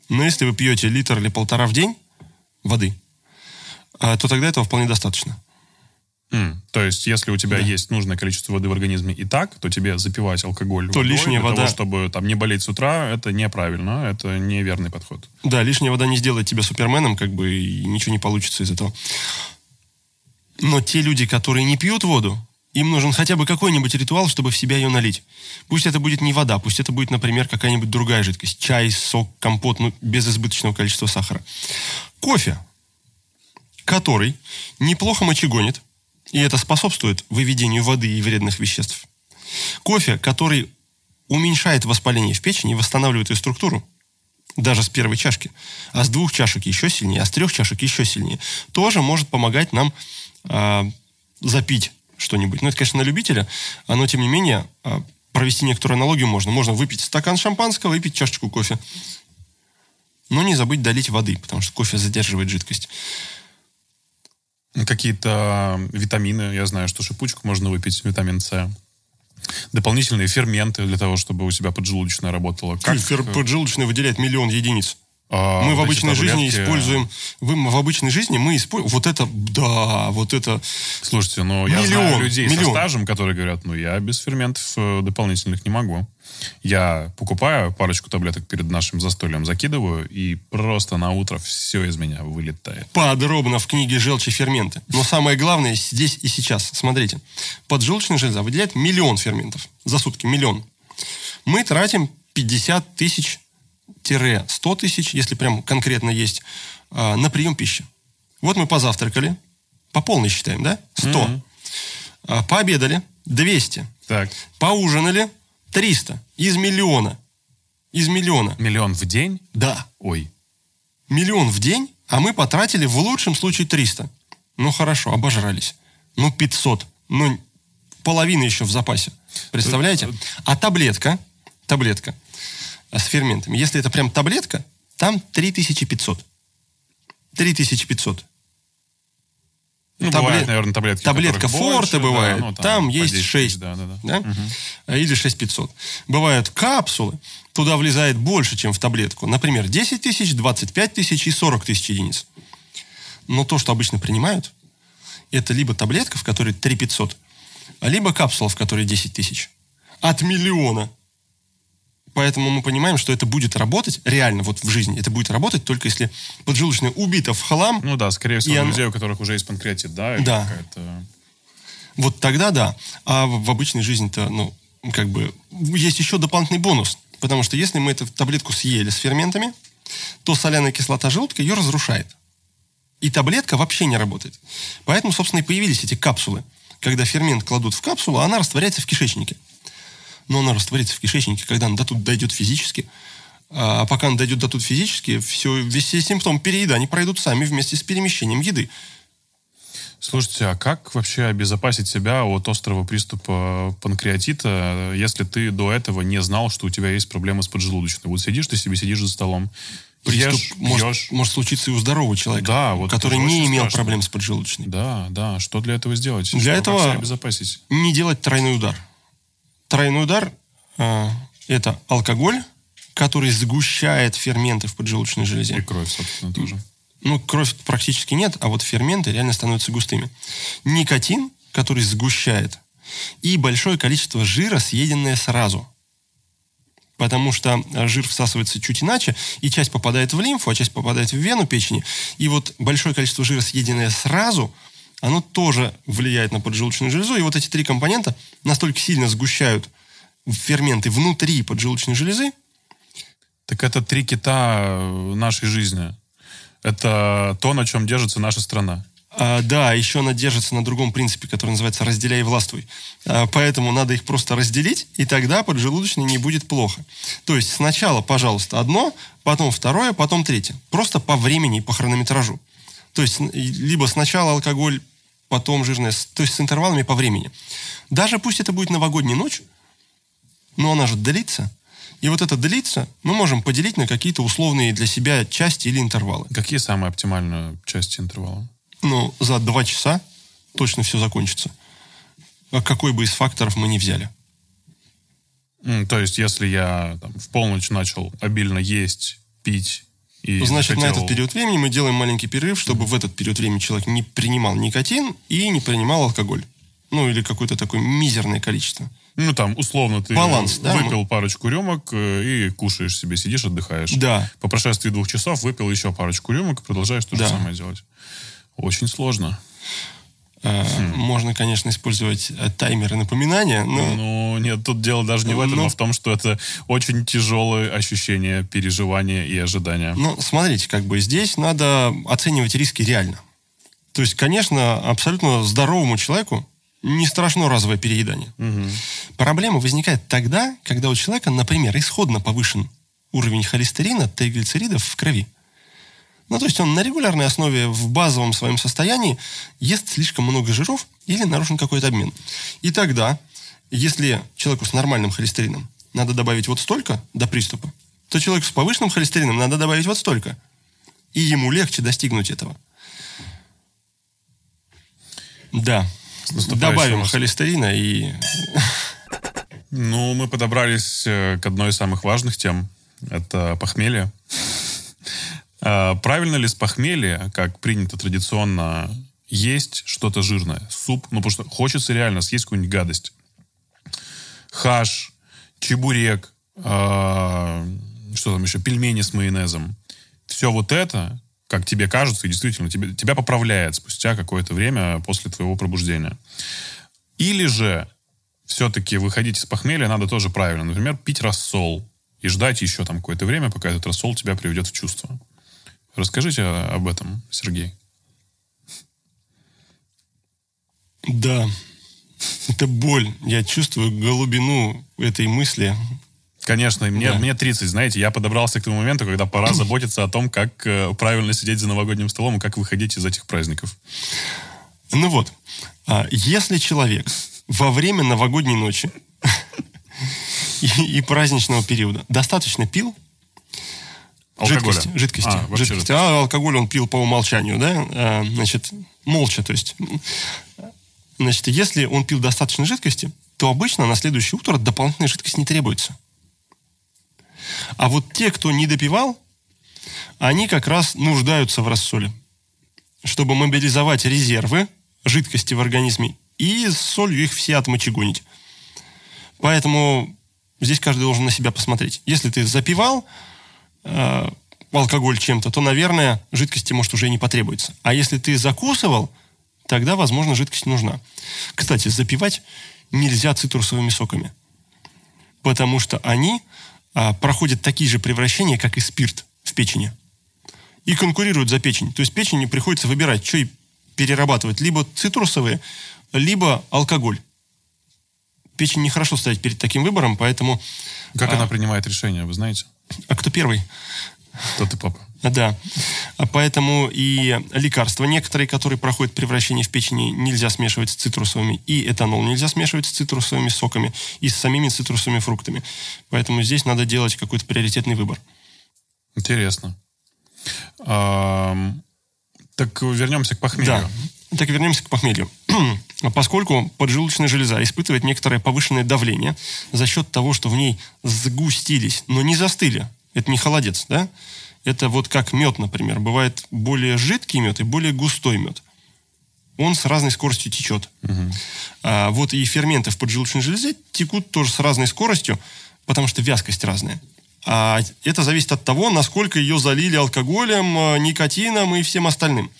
Но если вы пьете литр или полтора в день воды, а, то тогда этого вполне достаточно. М, То есть, если у тебя есть нужное количество воды в организме и так, то тебе запивать алкоголь То водой лишняя для вода- того, чтобы там не болеть с утра, это неправильно, это неверный подход. Да, лишняя вода не сделает тебя суперменом, как бы, и ничего не получится из этого. Но те люди, которые не пьют воду, им нужен хотя бы какой-нибудь ритуал, чтобы в себя ее налить. Пусть это будет не вода, пусть это будет, например, какая-нибудь другая жидкость. Чай, сок, компот, ну, без избыточного количества сахара. Кофе, который неплохо мочегонит, и это способствует выведению воды и вредных веществ. Кофе, который уменьшает воспаление в печени и восстанавливает ее структуру, даже с первой чашки, а с двух чашек еще сильнее, а с трех чашек еще сильнее, тоже может помогать нам а, запить что-нибудь. Ну, это, конечно, на любителя, но, тем не менее, а, провести некоторую аналогию можно. Можно выпить стакан шампанского, выпить чашечку кофе. Но не забыть долить воды, потому что кофе задерживает жидкость. Какие-то витамины, я знаю, что шипучку можно выпить, витамин С. Дополнительные ферменты для того, чтобы у тебя поджелудочная работала. Как, Фер- Поджелудочная выделяет миллион единиц. А, мы в обычной жизни таблетки- используем... Вы, в обычной жизни мы используем... Вот это, да, вот это... Слушайте, ну я Миллион, знаю людей со миллион. стажем, которые говорят, ну я без ферментов э, дополнительных не могу. Я покупаю парочку таблеток перед нашим застольем, закидываю, и просто на утро все из меня вылетает. подробно в книге «Желчь и ферменты». Но самое главное здесь и сейчас. Смотрите. Поджелудочная железа выделяет миллион ферментов за сутки. Миллион. Мы тратим 50 тысяч 100 тысяч, если прям конкретно есть, а, на прием пищи. Вот мы позавтракали, по полной считаем, да? 100. А, Пообедали 200. Так, Поужинали 300. Из миллиона. Из миллиона. миллион в день? Да. Ой, Миллион в день, а мы потратили в лучшем случае 300. Ну хорошо, обожрались. Ну 500. Ну половина еще в запасе. Представляете? А таблетка, таблетка с ферментами, если это прям таблетка, там 3500. 3500. ну, Табле- бывают, наверное, таблетки, Таблетка которых больше, Форте да, бывает, ну, там, по есть 10 6. тысяч, Да, да, да. да? А, Или 6500. Бывают капсулы, туда влезает больше, чем в таблетку. Например, 10 тысяч, 25 тысяч и 40 тысяч единиц. Но то, что обычно принимают, это либо таблетка, в которой 3500, а либо капсула, в которой 10 тысяч. От миллиона. Поэтому мы понимаем, что это будет работать реально вот в жизни. Это будет работать только если поджелудочная убита в хлам, Ну да, скорее всего, у людей, у которых уже есть панкреатит, да? Да. Вот тогда да. А в обычной жизни-то, ну, как бы, есть еще дополнительный бонус. Потому что если мы эту таблетку съели с ферментами, то соляная кислота желудка ее разрушает. И таблетка вообще не работает. Поэтому, собственно, и появились эти капсулы. Когда фермент кладут в капсулу, она растворяется в кишечнике. Но она растворится в кишечнике, когда она до тут дойдет физически. А пока она дойдет до тут физически, все, все симптомы переедания пройдут сами вместе с перемещением еды. Слушайте, а как вообще обезопасить себя от острого приступа панкреатита, если ты до этого не знал, что у тебя есть проблемы с поджелудочной? Вот сидишь ты себе, сидишь за столом, Приступ ешь, может, пьешь. может случиться и у здорового человека, Да, вот который не имел страшно. проблем с поджелудочной. Да, да. Что для этого сделать? Для Что, этого- обезопасить? Не делать тройной удар. Тройной удар э, это алкоголь, который сгущает ферменты в поджелудочной И железе. кровь, собственно, тоже. Ну, кровь практически нет, а вот ферменты реально становятся густыми. Никотин, который сгущает, и большое количество жира, съеденное сразу. Потому что жир всасывается чуть иначе, и часть попадает в лимфу, а часть попадает в вену печени. И вот большое количество жира, съеденное сразу, оно тоже влияет на поджелудочную железу. И вот эти три компонента настолько сильно сгущают ферменты внутри поджелудочной железы, Так это три кита э, нашей жизни. Это то, на чем держится наша страна. А, да, еще она держится на другом принципе, который называется «разделяй и властвуй». А, поэтому надо их просто разделить, и тогда поджелудочной не будет плохо. То есть сначала, пожалуйста, одно, потом второе, потом третье. Просто по времени и по хронометражу. То есть либо сначала алкоголь, потом жирное, то есть с интервалами по времени. Даже пусть это будет новогодняя ночь, но она же длится. И вот это длится мы можем поделить на какие-то условные для себя части или интервалы. Какие самые оптимальные части интервала? ну, за два часа точно все закончится. А Какой бы из факторов мы ни взяли. То есть, если я там, в полночь начал обильно есть, пить и Значит, на захотел- этот период времени мы делаем маленький перерыв, чтобы в этот период времени человек не принимал никотин и не принимал алкоголь. Ну, или какое-то такое мизерное количество. Ну, там, условно, ты Баланс, да, выпил парочку рюмок э, и кушаешь себе, сидишь, отдыхаешь. Да. По прошествии двух часов выпил еще парочку рюмок и продолжаешь то Да. же самое делать. Очень сложно. Э, Хм. Можно, конечно, использовать э, таймеры напоминания, но Ну, нет, тут дело даже не в этом, Ну. а в том, что это очень тяжелое ощущение, переживания и ожидания. Ну, смотрите, как бы здесь надо оценивать риски реально. То есть, конечно, абсолютно здоровому человеку не страшно разовое переедание. Проблема возникает тогда, когда у человека, например, исходно повышен уровень холестерина, триглицеридов в крови. Ну, то есть он на регулярной основе в базовом своем состоянии ест слишком много жиров или нарушен какой-то обмен. И тогда, если человеку с нормальным холестерином надо добавить вот столько до приступа, то человеку с повышенным холестерином надо добавить вот столько. И ему легче достигнуть этого. Да. Добавим вас. холестерина и... Ну, мы подобрались э, к одной из самых важных тем. Это похмелье. А, правильно ли с похмелья, как принято традиционно, есть что-то жирное? Суп, ну потому что хочется реально съесть какую-нибудь гадость. Хаш, чебурек, а, что там еще, пельмени с майонезом. Все вот это, как тебе кажется, и действительно тебе, тебя поправляет спустя какое-то время после твоего пробуждения. Или же все-таки выходить из похмелья надо тоже правильно. Например, пить рассол и ждать еще там какое-то время, пока этот рассол тебя приведет в чувство. Расскажите об этом, Сергей. Да, это боль. Я чувствую глубину этой мысли. Конечно, мне, Да. мне 30, знаете, я подобрался к тому моменту, когда пора заботиться о том, как э, правильно сидеть за новогодним столом и как выходить из этих праздников. Ну вот, а, если человек во время новогодней ночи и, и праздничного периода достаточно пил, Алкоголя. Жидкости, жидкости, А, жидкости. А алкоголь он пил по умолчанию, да? А, значит, молча, то есть. Значит, если он пил достаточно жидкости, то обычно на следующее утро дополнительная жидкость не требуется. А вот те, кто не допивал, они как раз нуждаются в рассоле, чтобы мобилизовать резервы жидкости в организме и с солью их все отмочегонить. Поэтому здесь каждый должен на себя посмотреть. Если ты запивал, э, алкоголь чем-то, то, наверное, жидкости, может, уже и не потребуется. А если ты закусывал, тогда, возможно, жидкость нужна. Кстати, запивать нельзя цитрусовыми соками, потому что они а, проходят такие же превращения, как и спирт в печени. И конкурируют за печень. То есть печени приходится выбирать, что и перерабатывать. Либо цитрусовые, либо алкоголь. Печень нехорошо стоять перед таким выбором, поэтому... Как а, она принимает решение, вы знаете? А кто первый? Кто ты, папа? Да. Поэтому и лекарства некоторые, которые проходят превращение в печени, нельзя смешивать с цитрусовыми. И этанол нельзя смешивать с цитрусовыми соками и с самими цитрусовыми фруктами. Поэтому здесь надо делать какой-то приоритетный выбор. Интересно. Так вернемся к похмелью. Да. Так вернемся к похмелью. Поскольку поджелудочная железа испытывает некоторое повышенное давление за счет того, что в ней сгустились, но не застыли. Это не холодец, да? Это вот как мед, например. Бывает более жидкий мед и более густой мед. Он с разной скоростью течет. А, вот и ферменты в поджелудочной железе текут тоже с разной скоростью, потому что вязкость разная. А это зависит от того, насколько ее залили алкоголем, э, никотином и всем остальным.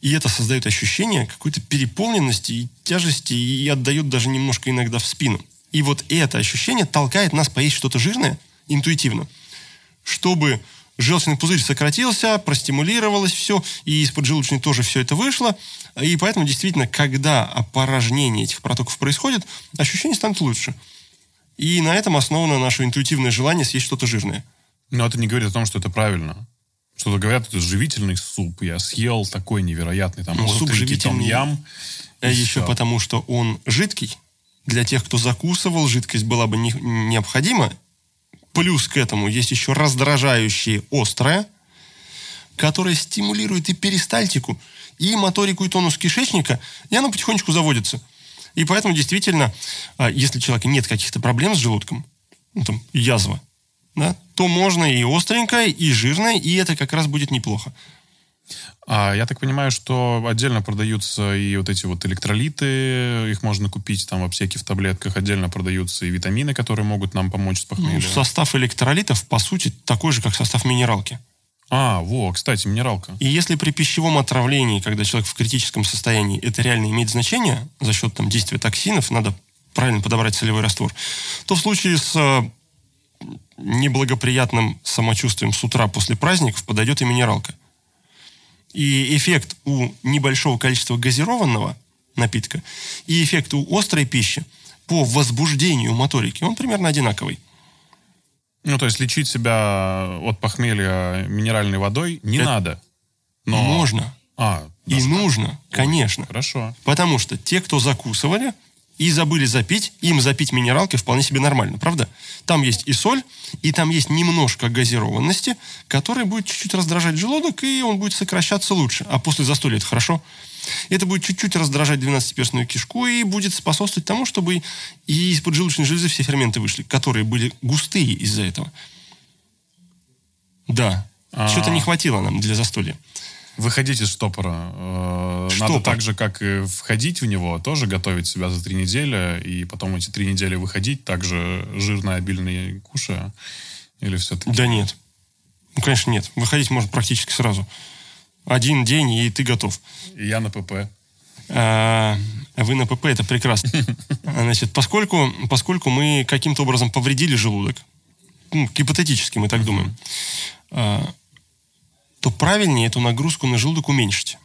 И это создает ощущение какой-то переполненности и тяжести, и отдает даже немножко иногда в спину. И вот это ощущение толкает нас поесть что-то жирное интуитивно, чтобы желчный пузырь сократился, простимулировалось все, и из поджелудочной тоже все это вышло. И поэтому действительно, когда опорожнение этих протоков происходит, ощущения станут лучше. И на этом основано наше интуитивное желание съесть что-то жирное. Но это не говорит о том, что это правильно. Что-то говорят, это живительный суп. Я съел такой невероятный. Там Ну, суп живительный. А и еще всё. потому, что он жидкий. Для тех, кто закусывал, жидкость была бы не- необходима. Плюс к этому есть еще раздражающее острое, которое стимулирует и перистальтику, и моторику, и тонус кишечника, и оно потихонечку заводится. И поэтому действительно, а, если у человека нет каких-то проблем с желудком, ну, там, язва, да, то можно и остренькое, и жирное, и это как раз будет неплохо. А я так понимаю, что отдельно продаются и вот эти вот электролиты, их можно купить там в аптеке в таблетках, отдельно продаются и витамины, которые могут нам помочь с Ну, похмельем. состав электролитов, по сути, такой же, как состав минералки. А, во, кстати, минералка. И если при пищевом отравлении, когда человек в критическом состоянии, это реально имеет значение за счет там, действия токсинов, надо правильно подобрать солевой раствор, то в случае с э, неблагоприятным самочувствием с утра после праздников подойдет и минералка. И эффект у небольшого количества газированного напитка и эффект у острой пищи по возбуждению моторики, он примерно одинаковый. Ну, то есть лечить себя от похмелья минеральной водой не Это надо. Но... Можно А, и нужно, конечно. Хорошо. Потому что те, кто закусывали и забыли запить, им запить минералкой вполне себе нормально, правда? Там есть и соль, и там есть немножко газированности, которая будет чуть-чуть раздражать желудок, и он будет сокращаться лучше. А после застолья это хорошо. Это будет чуть-чуть раздражать двенадцатиперстную кишку и будет способствовать тому, чтобы и из поджелудочной железы все ферменты вышли, которые были густые из-за этого. Да. Что-то не хватило нам для застолья. Выходить из штопора. э, Штопор. Надо так же, как и входить в него, тоже готовить себя за три недели, и потом эти три недели выходить, также жирно, обильно кушая. Или все-таки... Да нет. Ну, конечно, нет. Выходить можно практически сразу. Один день, и ты готов. И я на ПП. А, вы на ПП, это прекрасно. Значит, поскольку, поскольку мы каким-то образом повредили желудок, ну, гипотетически мы так думаем, а, то правильнее эту нагрузку на желудок уменьшить.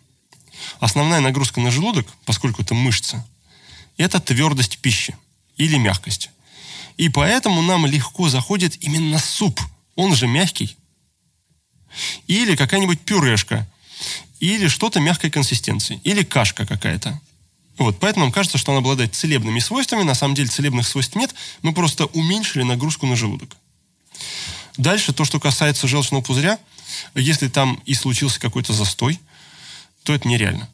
Основная нагрузка на желудок, поскольку это мышца, это твердость пищи или мягкость. И поэтому нам легко заходит именно суп. Он же мягкий. Или какая-нибудь пюрешка. Или что-то мягкой консистенции. Или кашка какая-то. Вот, поэтому нам кажется, что он обладает целебными свойствами. На самом деле целебных свойств нет. Мы просто уменьшили нагрузку на желудок. Дальше, то, что касается желчного пузыря, если там и случился какой-то застой, то это нереально.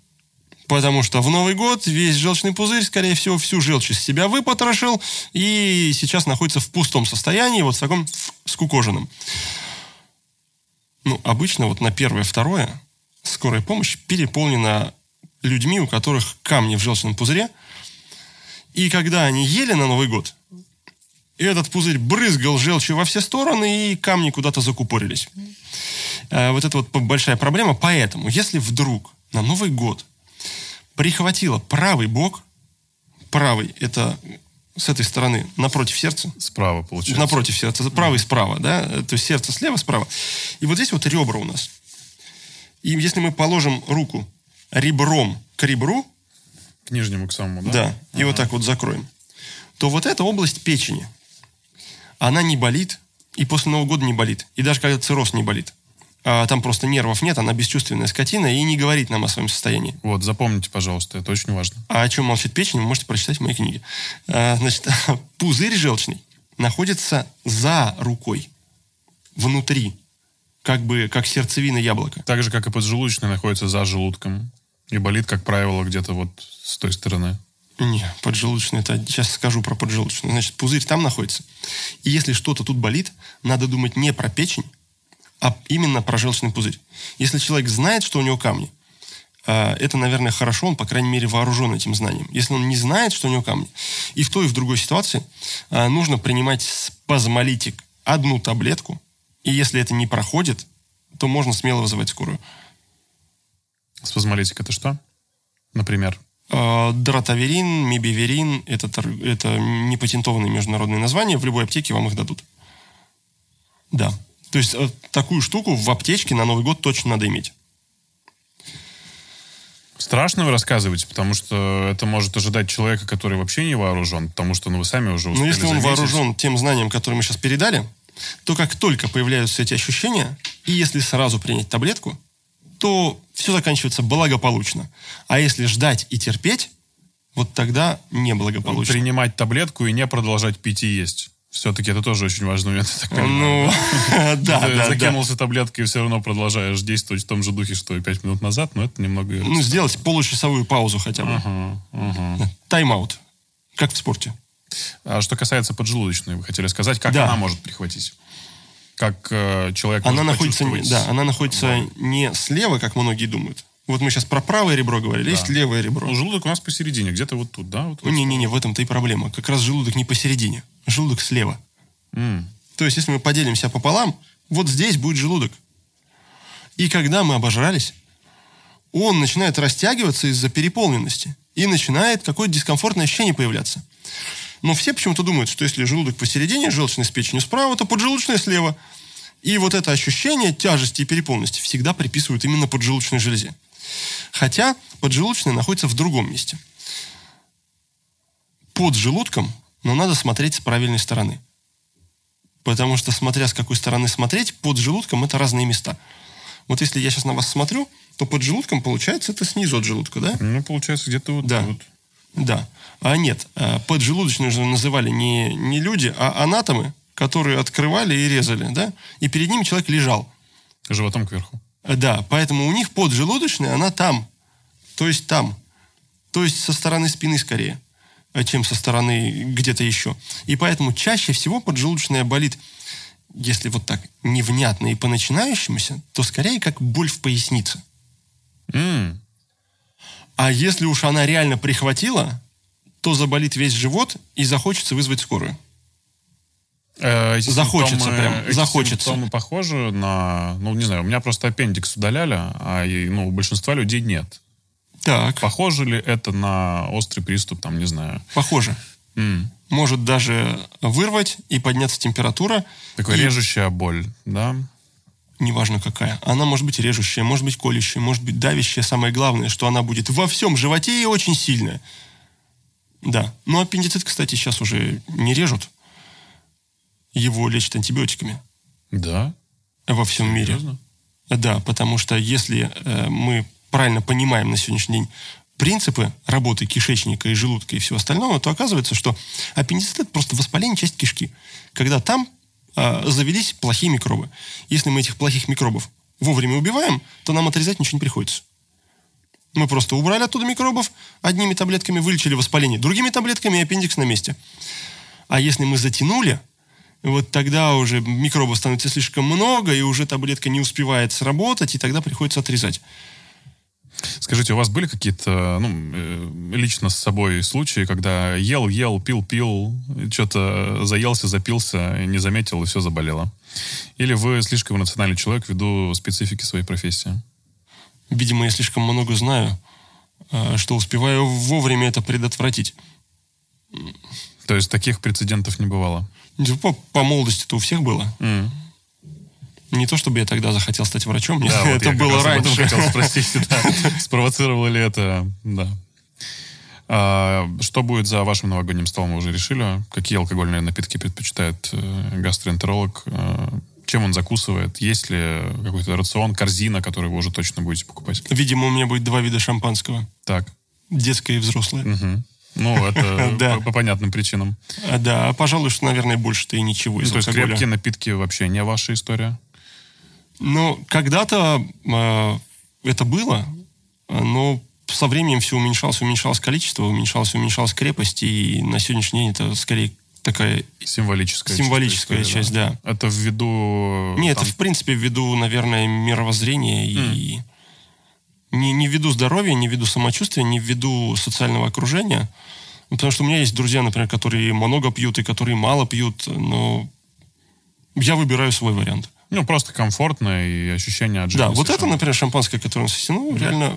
Потому что в Новый год весь желчный пузырь, скорее всего, всю желчь из себя выпотрошил и сейчас находится в пустом состоянии, вот в таком скукоженном. Ну, обычно вот на первое, второе скорая помощь переполнена людьми, у которых камни в желчном пузыре. И когда они ели на Новый год, этот пузырь брызгал желчью во все стороны, и камни куда-то закупорились. А, Вот это вот большая проблема. Поэтому, если вдруг на Новый год прихватило правый бок, правый это с этой стороны напротив сердца, Справа, получается. напротив сердца, правый справа, да, то есть сердце слева, справа. И вот здесь вот ребра у нас. И если мы положим руку ребром к ребру, К нижнему, к самому, да? да, и вот так вот закроем, то вот эта область печени, она не болит, и после Нового года не болит. И даже когда цирроз не болит. А там просто нервов нет, она бесчувственная скотина и не говорит нам о своем состоянии. Вот, запомните, пожалуйста, это очень важно. А о чем молчит печень, вы можете прочитать в моей книге. А, значит, пузырь желчный находится за рукой, внутри, как бы как сердцевина яблока. Так же, как и поджелудочный находится за желудком. И болит, как правило, где-то вот с той стороны. Не, поджелудочный, это сейчас скажу про поджелудочный. Значит, пузырь там находится. И если что-то тут болит, надо думать не про печень, а именно про желчный пузырь. Если человек знает, что у него камни, а, это, наверное, хорошо, он, по крайней мере, вооружен этим знанием. Если он не знает, что у него камни, и в той, и в другой ситуации а, нужно принимать спазмолитик одну таблетку, и если это не проходит, то можно смело вызывать скорую. Спазмолитик это что? Например. А, Дратаверин, мибиверин это, это непатентованные международные названия. В любой аптеке вам их дадут. Да. То есть э, такую штуку в аптечке на Новый год точно надо иметь. Страшно вы рассказываете, потому что это может ожидать человека, который вообще не вооружен, потому что ну, вы сами уже Но успели если он заметить. вооружен тем знанием, которое мы сейчас передали, то как только появляются эти ощущения, и если сразу принять таблетку, то все заканчивается благополучно. А если ждать и терпеть, вот тогда неблагополучно. Принимать таблетку и не продолжать пить и есть. Все-таки это тоже очень важный момент, я так понимаю. Ну, да, да, да. закинулся таблеткой и все равно продолжаешь действовать в том же духе, что и пять минут назад, но это немного... Ну, сделать получасовую паузу хотя бы. Тайм-аут. Как в спорте. А что касается поджелудочной, вы хотели сказать, как она может прихватить? Как э, человек Она находится, да, она находится не слева, как многие думают. Вот мы сейчас про правое ребро говорили, есть левое ребро. Ну, желудок у нас посередине, где-то вот тут, да? Вот, Ну, Не-не-не, в этом-то и проблема. Как раз желудок не посередине. Желудок слева. М. То есть, если мы поделимся пополам, вот здесь будет желудок. И когда мы обожрались, он начинает растягиваться из-за переполненности. И начинает какое-то дискомфортное ощущение появляться. Но все почему-то думают, что если желудок посередине, желчный с печенью справа, то поджелудочная слева. И вот это ощущение тяжести и переполненности всегда приписывают именно поджелудочной железе. Хотя поджелудочная находится в другом месте. Под желудком, но надо смотреть с правильной стороны. Потому что, смотря с какой стороны смотреть, под желудком это разные места. Вот если я сейчас на вас смотрю, то под желудком, получается, это снизу от желудка, да? Ну, получается, где-то вот Да. тут. Да. А нет, а поджелудочную же называли не, не люди, а анатомы, которые открывали и резали, да? И перед ними человек лежал. Животом кверху. Э, Да, поэтому у них поджелудочная, она там. То есть там. То есть со стороны спины скорее, э, чем со стороны где-то еще. И поэтому чаще всего поджелудочная болит если вот так невнятно и по начинающемуся, то скорее как боль в пояснице. М, А если уж она реально прихватила, то заболит весь живот и захочется вызвать скорую. э, Захочется симптомы- прям, эти захочется. симптомы похожи на... Ну, не знаю, у меня просто аппендикс удаляли, а и, ну, у большинства людей нет. Так, Похоже ли это на острый приступ, там, не знаю. похоже. М, Может даже вырвать и подняться температура. Такая И режущая боль, да? Неважно какая. Она может быть режущая, может быть колющая, может быть давящая. Самое главное, что она будет во всем животе и очень сильная. Да. Но аппендицит, кстати, сейчас уже не режут. Его лечат антибиотиками Да? во всем мире. Серьезно? Да, потому что если э, мы правильно понимаем на сегодняшний день принципы работы кишечника и желудка и всего остального, то оказывается, что аппендицит это просто воспаление части кишки. Когда там э, завелись плохие микробы. Если мы этих плохих микробов вовремя убиваем, то нам отрезать ничего не приходится. Мы просто убрали оттуда микробов, одними таблетками вылечили воспаление, другими таблетками и аппендикс на месте. А если мы затянули, вот тогда уже микробов становится слишком много, и уже таблетка не успевает сработать, и тогда приходится отрезать. Скажите, у вас были какие-то, ну, э, лично с собой случаи, когда ел, ел, пил, пил, что-то заелся, запился, не заметил, и все заболело? Или вы слишком эмоциональный человек ввиду специфики своей профессии? Видимо, я слишком много знаю, э, что успеваю вовремя это предотвратить. То есть таких прецедентов не бывало? По, по молодости-то у всех было. М. Не то, чтобы я тогда захотел стать врачом, Да, вот это было раньше. хотел спросить, да. Спровоцировало ли это, да. А, что будет за вашим новогодним столом, вы уже решили? Какие алкогольные напитки предпочитает э, гастроэнтеролог? Чем он закусывает? Есть ли какой-то рацион, корзина, который вы уже точно будете покупать? Видимо, у меня будет два вида шампанского. Так. Детское и взрослое. Мгм. Ну, это Да. по, по понятным причинам. А, да, а, пожалуй, что, наверное, больше-то и ничего из Ну, то есть крепкие напитки вообще не ваша история? Ну, когда-то э, это было, но со временем все уменьшалось, уменьшалось количество, уменьшалось, уменьшалась крепость, и на сегодняшний день это скорее такая... Символическая, Символическая история, часть, да. Это ввиду... Не, там, это, в принципе, ввиду, наверное, мировоззрения и... Не, не ввиду здоровья, не ввиду самочувствия, не ввиду социального окружения. Ну, Потому что у меня есть друзья, например, которые много пьют и которые мало пьют, но я выбираю свой вариант. Ну, просто комфортно и ощущение от жизни. Да, вот это, например, шампанское, которое нас есть, ну, реально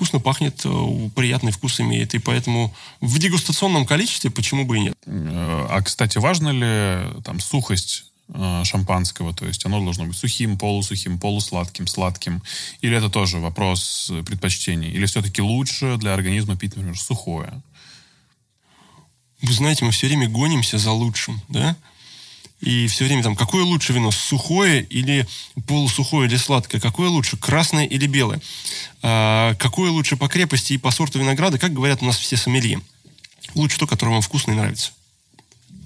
вкусно пахнет, э, приятный вкус имеет, и поэтому в дегустационном количестве почему бы и нет. Э, А, кстати, важно ли там сухость э, шампанского? То есть оно должно быть сухим, полусухим, полусладким, сладким? Или это тоже вопрос э, предпочтений? Или все-таки лучше для организма пить, например, сухое? Вы знаете, мы все время гонимся за лучшим, да? И все время там, какое лучше вино, сухое или полусухое или сладкое? Какое лучше, красное или белое? А, какое лучше по крепости и по сорту винограда? Как говорят у нас все сомелье. Лучше то, которое вам вкусно и нравится.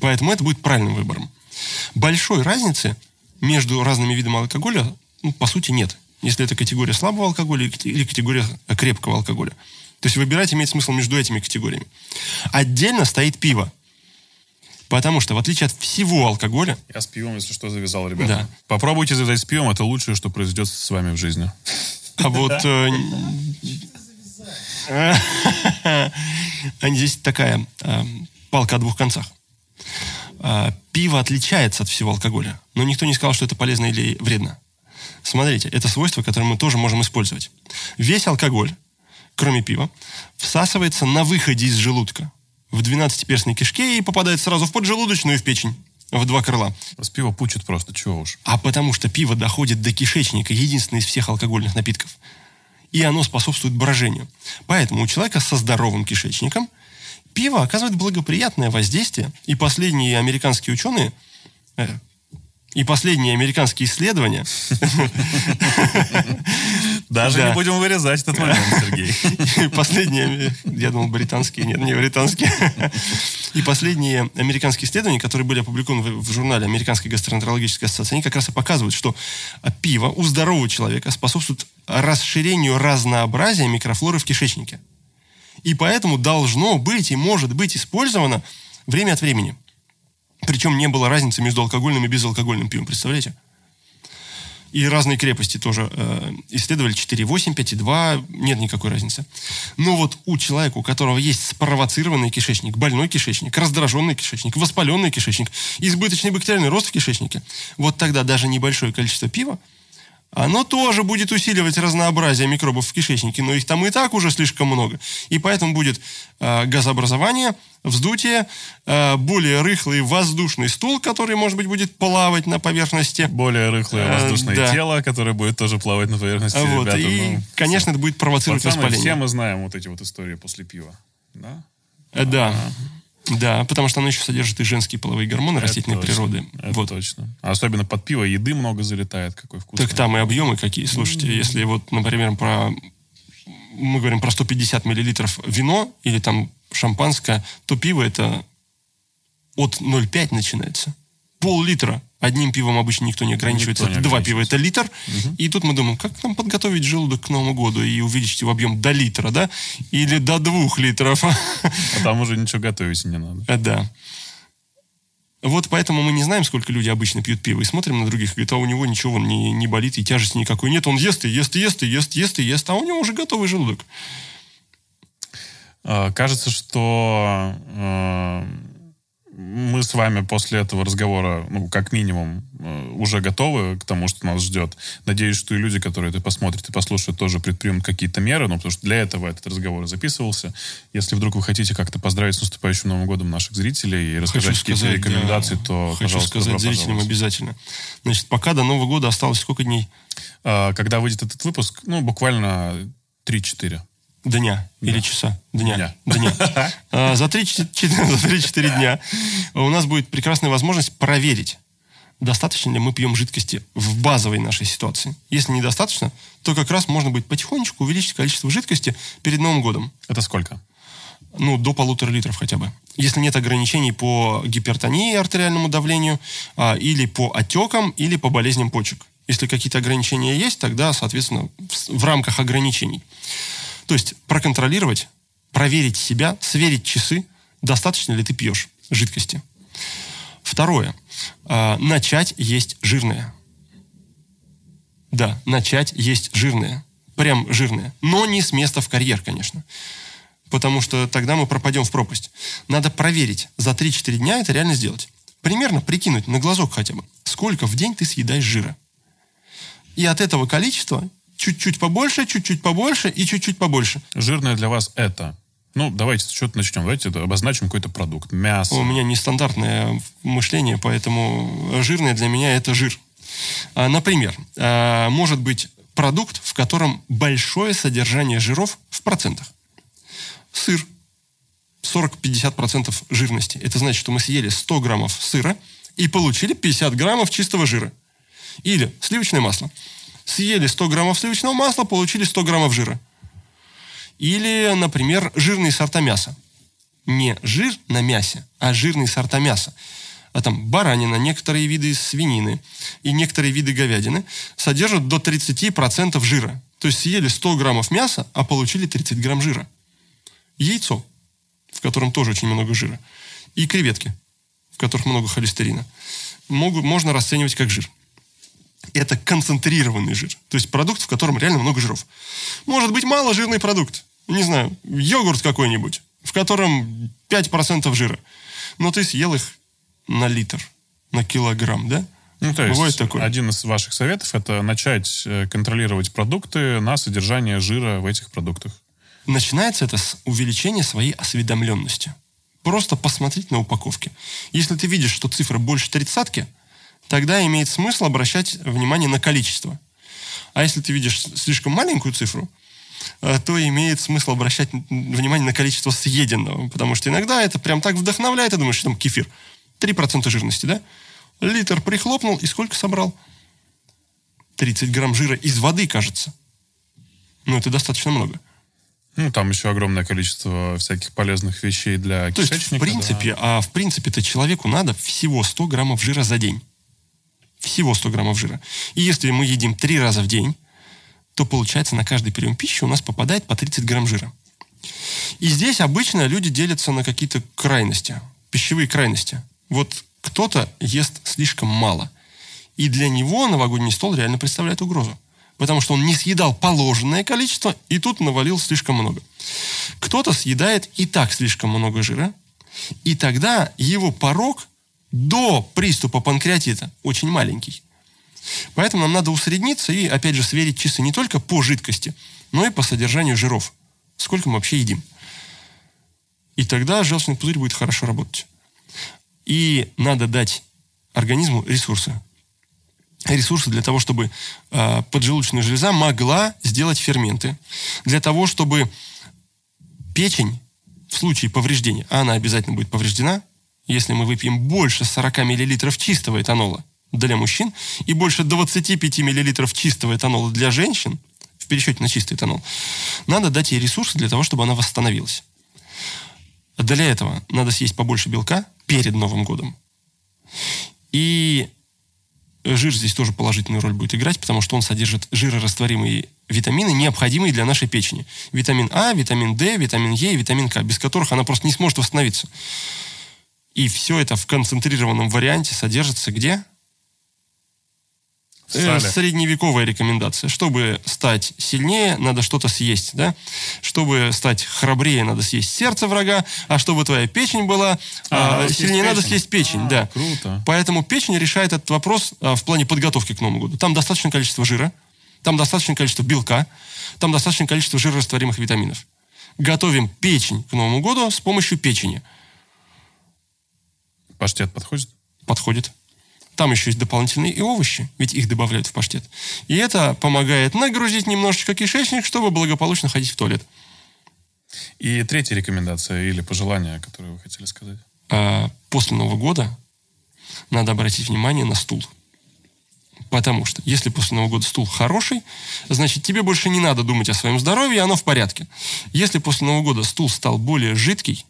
Поэтому это будет правильным выбором. Большой разницы между разными видами алкоголя, ну, по сути, нет. Если это категория слабого алкоголя или категория крепкого алкоголя. То есть выбирать имеет смысл между этими категориями. Отдельно стоит пиво. Потому что, в отличие от всего алкоголя, Я с пивом, если что, завязал, ребята. Да. Попробуйте завязать с пивом, это лучшее, что произойдет с вами в жизни. а вот... э, а Здесь такая э, палка о двух концах. А, Пиво отличается от всего алкоголя, но никто не сказал, что это полезно или вредно. Смотрите, это свойство, которое мы тоже можем использовать. Весь алкоголь, кроме пива, всасывается на выходе из желудка в 12-перстной кишке и попадает сразу в поджелудочную и в печень. В два крыла. С пива пучит просто, чего уж. А потому что пиво доходит до кишечника, единственное из всех алкогольных напитков. И оно способствует брожению. Поэтому у человека со здоровым кишечником пиво оказывает благоприятное воздействие. И последние американские ученые, э, и последние американские исследования Даже Да. не будем вырезать этот момент, Сергей. Последние, я думал, британские, нет, не британские. И последние американские исследования, которые были опубликованы в, журнале Американской гастроэнтерологической ассоциации, они как раз и показывают, что пиво у здорового человека способствует расширению разнообразия микрофлоры в кишечнике. И поэтому должно быть и может быть использовано время от времени. Причем не было разницы между алкогольным и безалкогольным пивом, представляете? И разные крепости тоже э, исследовали 4,8, 5,2, нет никакой разницы. Но вот у человека, у которого есть спровоцированный кишечник, больной кишечник, раздраженный кишечник, воспаленный кишечник, избыточный бактериальный рост в кишечнике, вот тогда даже небольшое количество пива оно тоже будет усиливать разнообразие микробов в кишечнике, но их там и так уже слишком много. И поэтому будет э, газообразование, вздутие, э, более рыхлый воздушный стул, который, может быть, будет плавать на поверхности. Более рыхлое Э, воздушное да. тело, которое будет тоже плавать на поверхности. Вот, ребята, и, ну, конечно, это будет провоцировать пацаны, воспаление. все мы знаем вот эти вот истории после пива. Да? Э, Да. Да, потому что оно еще содержит и женские половые гормоны растительной Это точно, природы. Это вот. точно. А особенно под пиво еды много залетает. Какой вкус. Так там и объемы какие. Слушайте, если вот, например, про мы говорим про 150 миллилитров вино или там шампанское, то пиво это от 0,5 начинается. Пол-литра. Одним пивом обычно никто не ограничивается. Никто не Два пива это литр. И тут мы думаем, как нам подготовить желудок к Новому году и увеличить его объем до литра, да? Или до двух литров. А там уже ничего готовить не надо. А, Да. Вот поэтому мы не знаем, сколько люди обычно пьют пиво. И смотрим на других, говорит, а у него ничего не, не болит, и тяжести никакой нет. Он ест и ест, и ест, и ест, ест, и ест, а у него уже готовый желудок. А, Кажется, что э, мы с вами после этого разговора, ну, как минимум, э, уже готовы к тому, что нас ждет. Надеюсь, что и люди, которые это посмотрят и послушают, тоже предпримут какие-то меры, ну, потому что для этого этот разговор записывался. Если вдруг вы хотите как-то поздравить с наступающим Новым годом наших зрителей и рассказать какие-то рекомендации, да, то, хочу пожалуйста, сказать добро зрителям пожаловать. обязательно. Значит, пока до Нового года осталось сколько дней? А, Когда выйдет этот выпуск, ну, буквально 3-4. Дня или часа? Дня. Дня. Дня. А, За 3-4 дня у нас будет прекрасная возможность проверить, достаточно ли мы пьем жидкости в базовой нашей ситуации. Если недостаточно, то как раз можно будет потихонечку увеличить количество жидкости перед Новым годом. Это сколько? Ну, до полутора литров хотя бы. Если нет ограничений по гипертонии артериальному давлению, а, или по отекам, или по болезням почек. Если какие-то ограничения есть, тогда, соответственно, в, в рамках ограничений. То есть проконтролировать, проверить себя, сверить часы, достаточно ли ты пьешь жидкости. Второе. А, начать есть жирное. Да, начать есть жирное. Прям жирное. Но не с места в карьер, конечно. Потому что тогда мы пропадем в пропасть. Надо проверить. За 3-4 дня это реально сделать. Примерно прикинуть на глазок хотя бы, сколько в день ты съедаешь жира. И от этого количества чуть-чуть побольше, чуть-чуть побольше и чуть-чуть побольше. Жирное для вас это? Ну, давайте что-то начнем. Давайте обозначим какой-то продукт. Мясо. У меня нестандартное мышление, поэтому жирное для меня это жир. А, Например, а, может быть продукт, в котором большое содержание жиров в процентах. Сыр. 40-50% жирности. Это значит, что мы съели 100 граммов сыра и получили 50 граммов чистого жира. Или сливочное масло. Съели 100 граммов сливочного масла, получили 100 граммов жира. Или, например, жирные сорта мяса. Не жир на мясе, а жирные сорта мяса. А там баранина, некоторые виды свинины и некоторые виды говядины содержат до 30% жира. То есть съели 100 граммов мяса, а получили 30 грамм жира. Яйцо, в котором тоже очень много жира. И креветки, в которых много холестерина. Могут, можно расценивать как жир. Это концентрированный жир. То есть продукт, в котором реально много жиров. Может быть маложирный продукт. Не знаю, йогурт какой-нибудь, в котором 5% жира. Но ты съел их на литр, на килограмм, да? Ну, то есть, Бывает такое. один из ваших советов это начать э, контролировать продукты на содержание жира в этих продуктах. Начинается это с увеличения своей осведомленности. Просто посмотреть на упаковки. Если ты видишь, что цифра больше тридцатки, тогда имеет смысл обращать внимание на количество. А если ты видишь слишком маленькую цифру, э, то имеет смысл обращать внимание на количество съеденного. Потому что иногда это прям так вдохновляет. Ты думаешь, что там кефир. 3% жирности, да? Литр прихлопнул и сколько собрал? 30 грамм жира из воды, кажется. Ну, это достаточно много. Ну, там еще огромное количество всяких полезных вещей для То есть, кишечника. в принципе, а в принципе-то человеку надо всего 100 граммов жира за день. Всего 100 граммов жира. И если мы едим три раза в день, то получается на каждый прием пищи у нас попадает по 30 грамм жира. И здесь обычно люди делятся на какие-то крайности, пищевые крайности. Вот кто-то ест слишком мало. И для него новогодний стол реально представляет угрозу. Потому что он не съедал положенное количество, и тут навалил слишком много. Кто-то съедает и так слишком много жира, и тогда его порог до приступа панкреатита очень маленький. Поэтому нам надо усредниться и, опять же, сверить часы не только по жидкости, но и по содержанию жиров. Сколько мы вообще едим. И тогда желчный пузырь будет хорошо работать. И надо дать организму ресурсы. Ресурсы для того, чтобы э, поджелудочная железа могла сделать ферменты. Для того, чтобы печень в случае повреждения, а она обязательно будет повреждена, если мы выпьем больше 40 мл чистого этанола для мужчин и больше 25 мл чистого этанола для женщин, в пересчете на чистый этанол, надо дать ей ресурсы для того, чтобы она восстановилась. Для этого надо съесть побольше белка перед Новым годом. И жир здесь тоже положительную роль будет играть, потому что он содержит жирорастворимые витамины, необходимые для нашей печени. Витамин А, витамин D, витамин Е и витамин К, без которых она просто не сможет восстановиться. И все это в концентрированном варианте содержится где? Э, средневековая рекомендация. Чтобы стать сильнее, надо что-то съесть, да? Чтобы стать храбрее, надо съесть сердце врага, а чтобы твоя печень была а, а, сильнее, надо съесть печень, а, да. Круто. Поэтому печень решает этот вопрос а, в плане подготовки к Новому году. Там достаточное количество жира, там достаточное количество белка, там достаточное количество жирорастворимых витаминов. Готовим печень к Новому году с помощью печени. Паштет подходит? Подходит. Там еще есть дополнительные и овощи, ведь их добавляют в паштет. И это помогает нагрузить немножечко кишечник, чтобы благополучно ходить в туалет. И третья рекомендация или пожелание, которое вы хотели сказать? А, после Нового года надо обратить внимание на стул. Потому что если после Нового года стул хороший, значит тебе больше не надо думать о своем здоровье, оно в порядке. Если после Нового года стул стал более жидкий,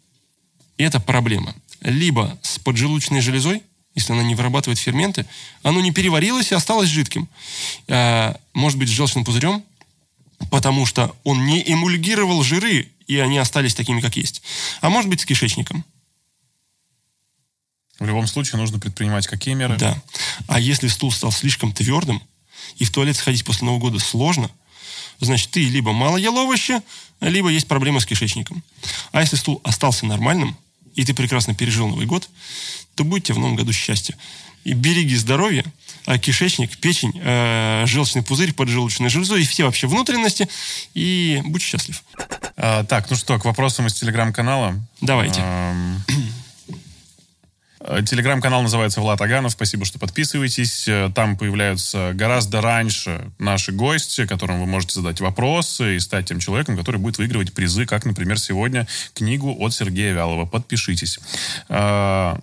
это проблема. Либо с поджелудочной железой, если она не вырабатывает ферменты, оно не переварилось и осталось жидким. А, может быть, с желчным пузырем, потому что он не эмульгировал жиры, и они остались такими, как есть. А может быть, с кишечником. В любом случае нужно предпринимать какие меры? Да. А если стул стал слишком твердым, и в туалет сходить после Нового года сложно, значит, ты либо мало ел овощи, либо есть проблемы с кишечником. А если стул остался нормальным, и ты прекрасно пережил Новый год, то будьте в новом году счастья. И береги здоровье, а кишечник, печень, э, желчный пузырь, поджелудочную железу и все вообще внутренности. И будь счастлив. А, так, ну что, к вопросам из телеграм-канала. Давайте. Э, телеграм-канал называется Влад Аганов. Спасибо, что подписываетесь. Э, там появляются гораздо раньше наши гости, которым вы можете задать вопросы и стать тем человеком, который будет выигрывать призы, как, например, сегодня книгу от Сергея Вялова. Подпишитесь. А,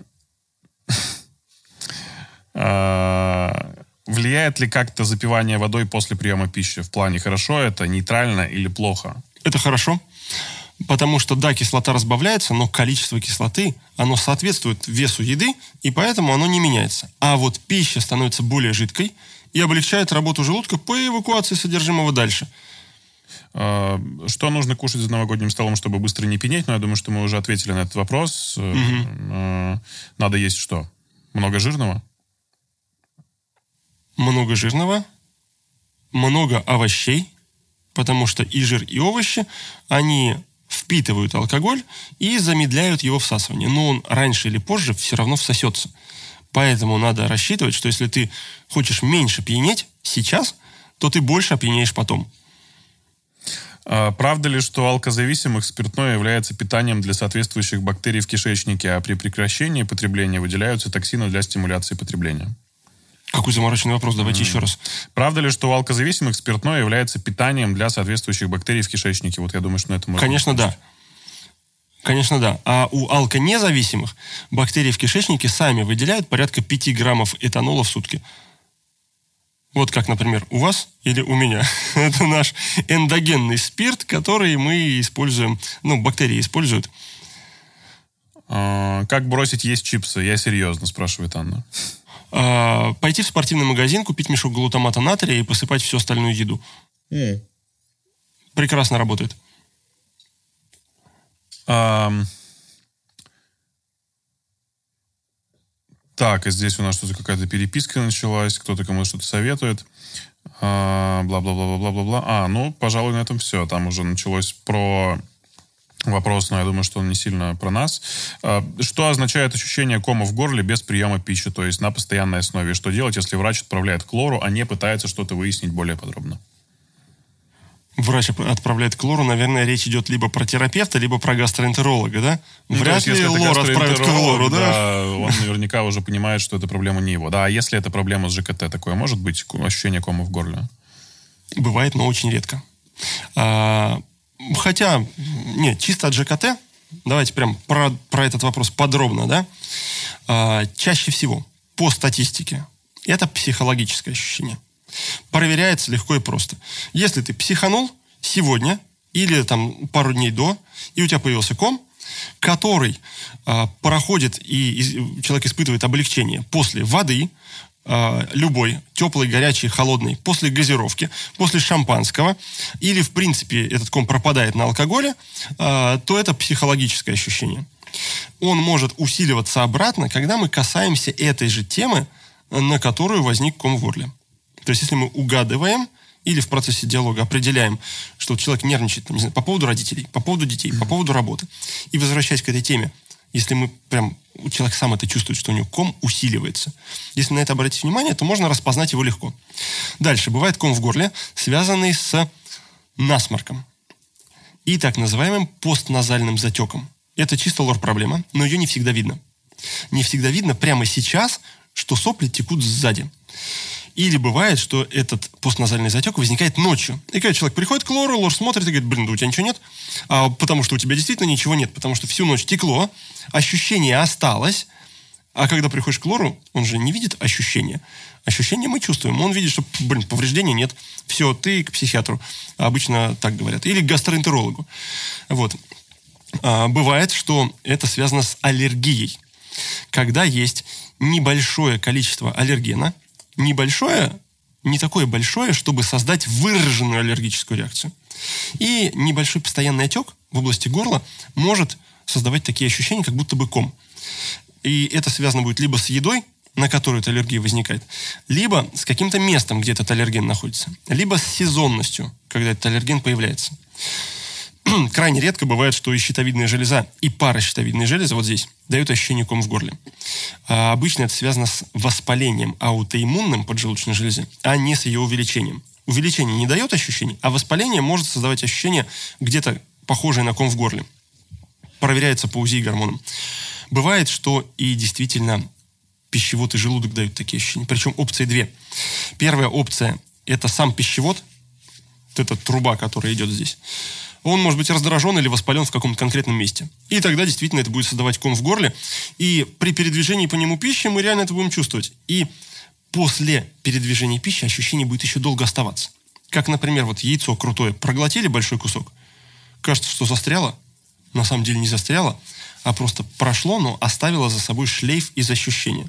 влияет ли как-то запивание водой после приема пищи? В плане хорошо это, нейтрально или плохо? Это хорошо. Потому что, да, кислота разбавляется, но количество кислоты, оно соответствует весу еды, и поэтому оно не меняется. А вот пища становится более жидкой и облегчает работу желудка по эвакуации содержимого дальше. А, что нужно кушать за новогодним столом, чтобы быстро не пенеть? Но ну, я думаю, что мы уже ответили на этот вопрос. Угу. Надо есть что? Много жирного? Много жирного, много овощей, потому что и жир, и овощи, они впитывают алкоголь и замедляют его всасывание. Но он раньше или позже все равно всосется. Поэтому надо рассчитывать, что если ты хочешь меньше пьянеть сейчас, то ты больше опьянеешь потом. А, правда ли, что алкозависимых спиртное является питанием для соответствующих бактерий в кишечнике, а при прекращении потребления выделяются токсины для стимуляции потребления? Какой замороченный вопрос, давайте mm. еще раз. Правда ли, что у алкозависимых спиртное является питанием для соответствующих бактерий в кишечнике? Вот я думаю, что на этом можно... Конечно, да. Конечно, да. А у алконезависимых бактерии в кишечнике сами выделяют порядка 5 граммов этанола в сутки. Вот как, например, у вас или у меня. Это наш эндогенный спирт, который мы используем, ну, бактерии используют. А, как бросить есть чипсы? Я серьезно, спрашивает Анна. А, пойти в спортивный магазин, купить мешок глутамата натрия и посыпать всю остальную еду. Mm. Прекрасно работает. Um, Так, и здесь у нас что-то какая-то переписка началась, кто-то кому-то что-то советует. А, Бла-бла-бла-бла-бла-бла. А, ну, пожалуй, на этом все. Там уже началось про вопрос, но я думаю, что он не сильно про нас. А, Что означает ощущение кома в горле без приема пищи, то есть на постоянной основе? Что делать, если врач отправляет к лору, а не пытается что-то выяснить более подробно? Врач отправляет к лору, наверное, речь идет либо про терапевта, либо про гастроэнтеролога, да? Ну, Вряд если ли лор отправит к лору, да? да, он наверняка уже понимает, что это проблема не его. Да, а если это проблема с ЖКТ, такое может быть ощущение кома в горле? Бывает, но очень редко. Хотя, нет, чисто от ЖКТ, давайте прям про, про этот вопрос подробно, да? А, чаще всего, по статистике, это психологическое ощущение. Проверяется легко и просто. Если ты психанул сегодня или там пару дней до, и у тебя появился ком, который а, проходит, и из- человек испытывает облегчение после воды, любой, теплый, горячий, холодный, после газировки, после шампанского, или, в принципе, этот ком пропадает на алкоголе, а, то это психологическое ощущение. Он может усиливаться обратно, когда мы касаемся этой же темы, на которую возник ком в горле. То есть, если мы угадываем или в процессе диалога определяем, что человек нервничает там, не знаю, по поводу родителей, по поводу детей, по поводу работы, и возвращаясь к этой теме, если мы прям, человек сам это чувствует, что у него ком усиливается. Если на это обратить внимание, то можно распознать его легко. Дальше. Бывает ком в горле, связанный с насморком и так называемым постназальным затеком. Это чисто лор-проблема, но ее не всегда видно. Не всегда видно прямо сейчас, что сопли текут сзади. Или бывает, что этот постназальный затек возникает ночью. И когда человек приходит к лору, лор смотрит и говорит, блин, да у тебя ничего нет. А, потому что у тебя действительно ничего нет. Потому что всю ночь текло, ощущение осталось. А когда приходишь к лору, он же не видит ощущения. Ощущения мы чувствуем. Он видит, что, блин, повреждений нет. Все, ты к психиатру. Обычно так говорят. Или к гастроэнтерологу. Вот. А, бывает, что это связано с аллергией. Когда есть небольшое количество аллергена, небольшое, не такое большое, чтобы создать выраженную аллергическую реакцию. И небольшой постоянный отек в области горла может создавать такие ощущения, как будто бы ком. И это связано будет либо с едой, на которую эта аллергия возникает, либо с каким-то местом, где этот аллерген находится, либо с сезонностью, когда этот аллерген появляется. Крайне редко бывает, что и щитовидная железа, и паращитовидная железа вот здесь дают ощущение ком в горле. А обычно это связано с воспалением аутоиммунным поджелудочной железы, а не с ее увеличением. Увеличение не дает ощущений, а воспаление может создавать ощущение где-то похожее на ком в горле. Проверяется по УЗИ и гормонам. Бывает, что и действительно пищевод и желудок дают такие ощущения. Причем опции две. Первая опция – это сам пищевод, вот эта труба, которая идет здесь. Он может быть раздражен или воспален в каком-то конкретном месте. И тогда действительно это будет создавать ком в горле. И при передвижении по нему пищи мы реально это будем чувствовать. И после передвижения пищи ощущение будет еще долго оставаться. Как, например, вот яйцо крутое. Проглотили большой кусок. Кажется, что застряло. На самом деле не застряло, а просто прошло, но оставило за собой шлейф из ощущения.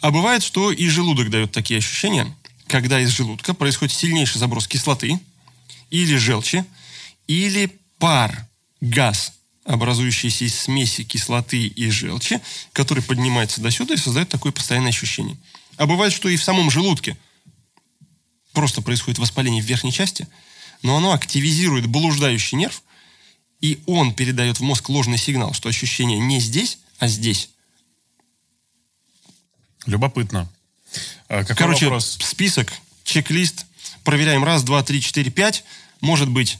А бывает, что и желудок дает такие ощущения, когда из желудка происходит сильнейший заброс кислоты или желчи, или пар, газ, образующийся из смеси кислоты и желчи, который поднимается до сюда и создает такое постоянное ощущение. А бывает, что и в самом желудке просто происходит воспаление в верхней части, но оно активизирует блуждающий нерв, и он передает в мозг ложный сигнал, что ощущение не здесь, а здесь. Любопытно. А какой Короче, вопрос? список, чек-лист, проверяем раз, два, три, четыре, пять. Может быть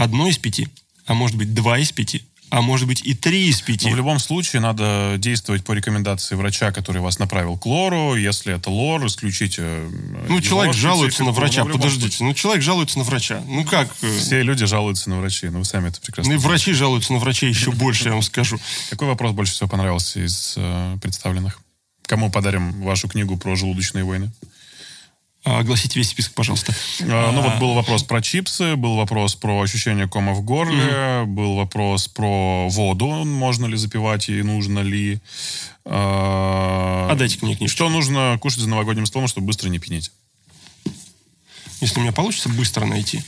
одно из пяти, а может быть два из пяти, а может быть и три из пяти. Но в любом случае надо действовать по рекомендации врача, который вас направил к лору. Если это лор, исключите. э, Ну, человек жалуется на врача. любом Подождите, ну человек жалуется на врача. Ну как? э, случае Все люди жалуются на врачей, но вы сами это прекрасно Ну и врачи жалуются на врачей еще больше, я вам скажу. Какой вопрос больше всего понравился из э, представленных? Кому подарим вашу книгу про желудочные войны? А, Огласите весь список, пожалуйста. А, Ну вот был вопрос про чипсы, был вопрос про ощущение кома в горле, был вопрос про воду, можно ли запивать и нужно ли. А А дайте мне книжку. Что нужно кушать за новогодним столом, чтобы быстро не пьянеть? Если у меня получится быстро найти,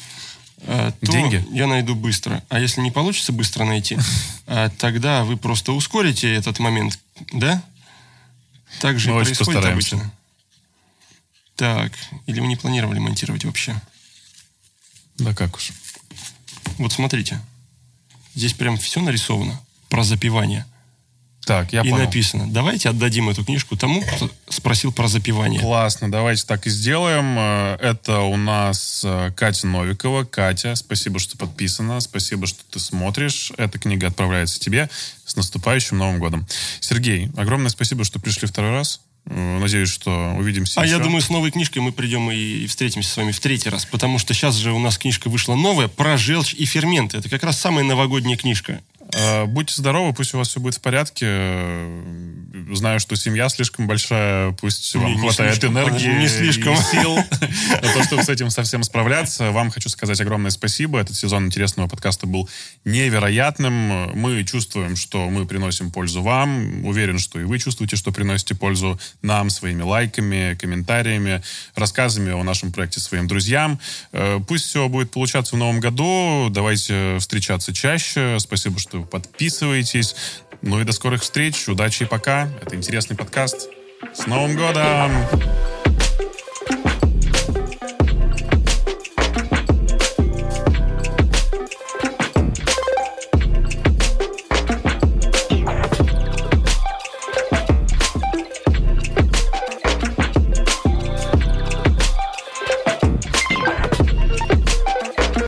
э, то Деньги? я найду быстро. А если не получится быстро найти, э, тогда вы просто ускорите этот момент, да? Так же происходит обычно. Так, или вы не планировали монтировать вообще? Да как уж. Вот смотрите. Здесь прям все нарисовано про запивание. Так, я и понял. написано. Давайте отдадим эту книжку тому, кто спросил про запивание. Классно, давайте так и сделаем. Э, Это у нас э, Катя Новикова. Катя, спасибо, что подписана, спасибо, что ты смотришь. Эта книга отправляется тебе. С наступающим Новым годом. Сергей, огромное спасибо, что пришли второй раз. Э, Надеюсь, что увидимся А еще. я думаю, с новой книжкой мы придем и и встретимся с вами в третий раз, потому что сейчас же у нас книжка вышла новая про желчь и ферменты. Это как раз самая новогодняя книжка. Э, Будьте здоровы, пусть у вас все будет в порядке. Э, Знаю, что семья слишком большая, пусть вам Не, хватает слишком, энергии не слишком. и сил на то, чтобы с этим совсем справляться. Вам хочу сказать огромное спасибо. Этот сезон интересного подкаста был невероятным. Мы чувствуем, что мы приносим пользу вам. Уверен, что и вы чувствуете, что приносите пользу нам своими лайками, комментариями, рассказами о нашем проекте своим друзьям. Э, Пусть все будет получаться в новом году. Давайте встречаться чаще. Спасибо, что вы подписываетесь. Ну и до скорых встреч. Удачи и пока. Это интересный подкаст. С Новым годом!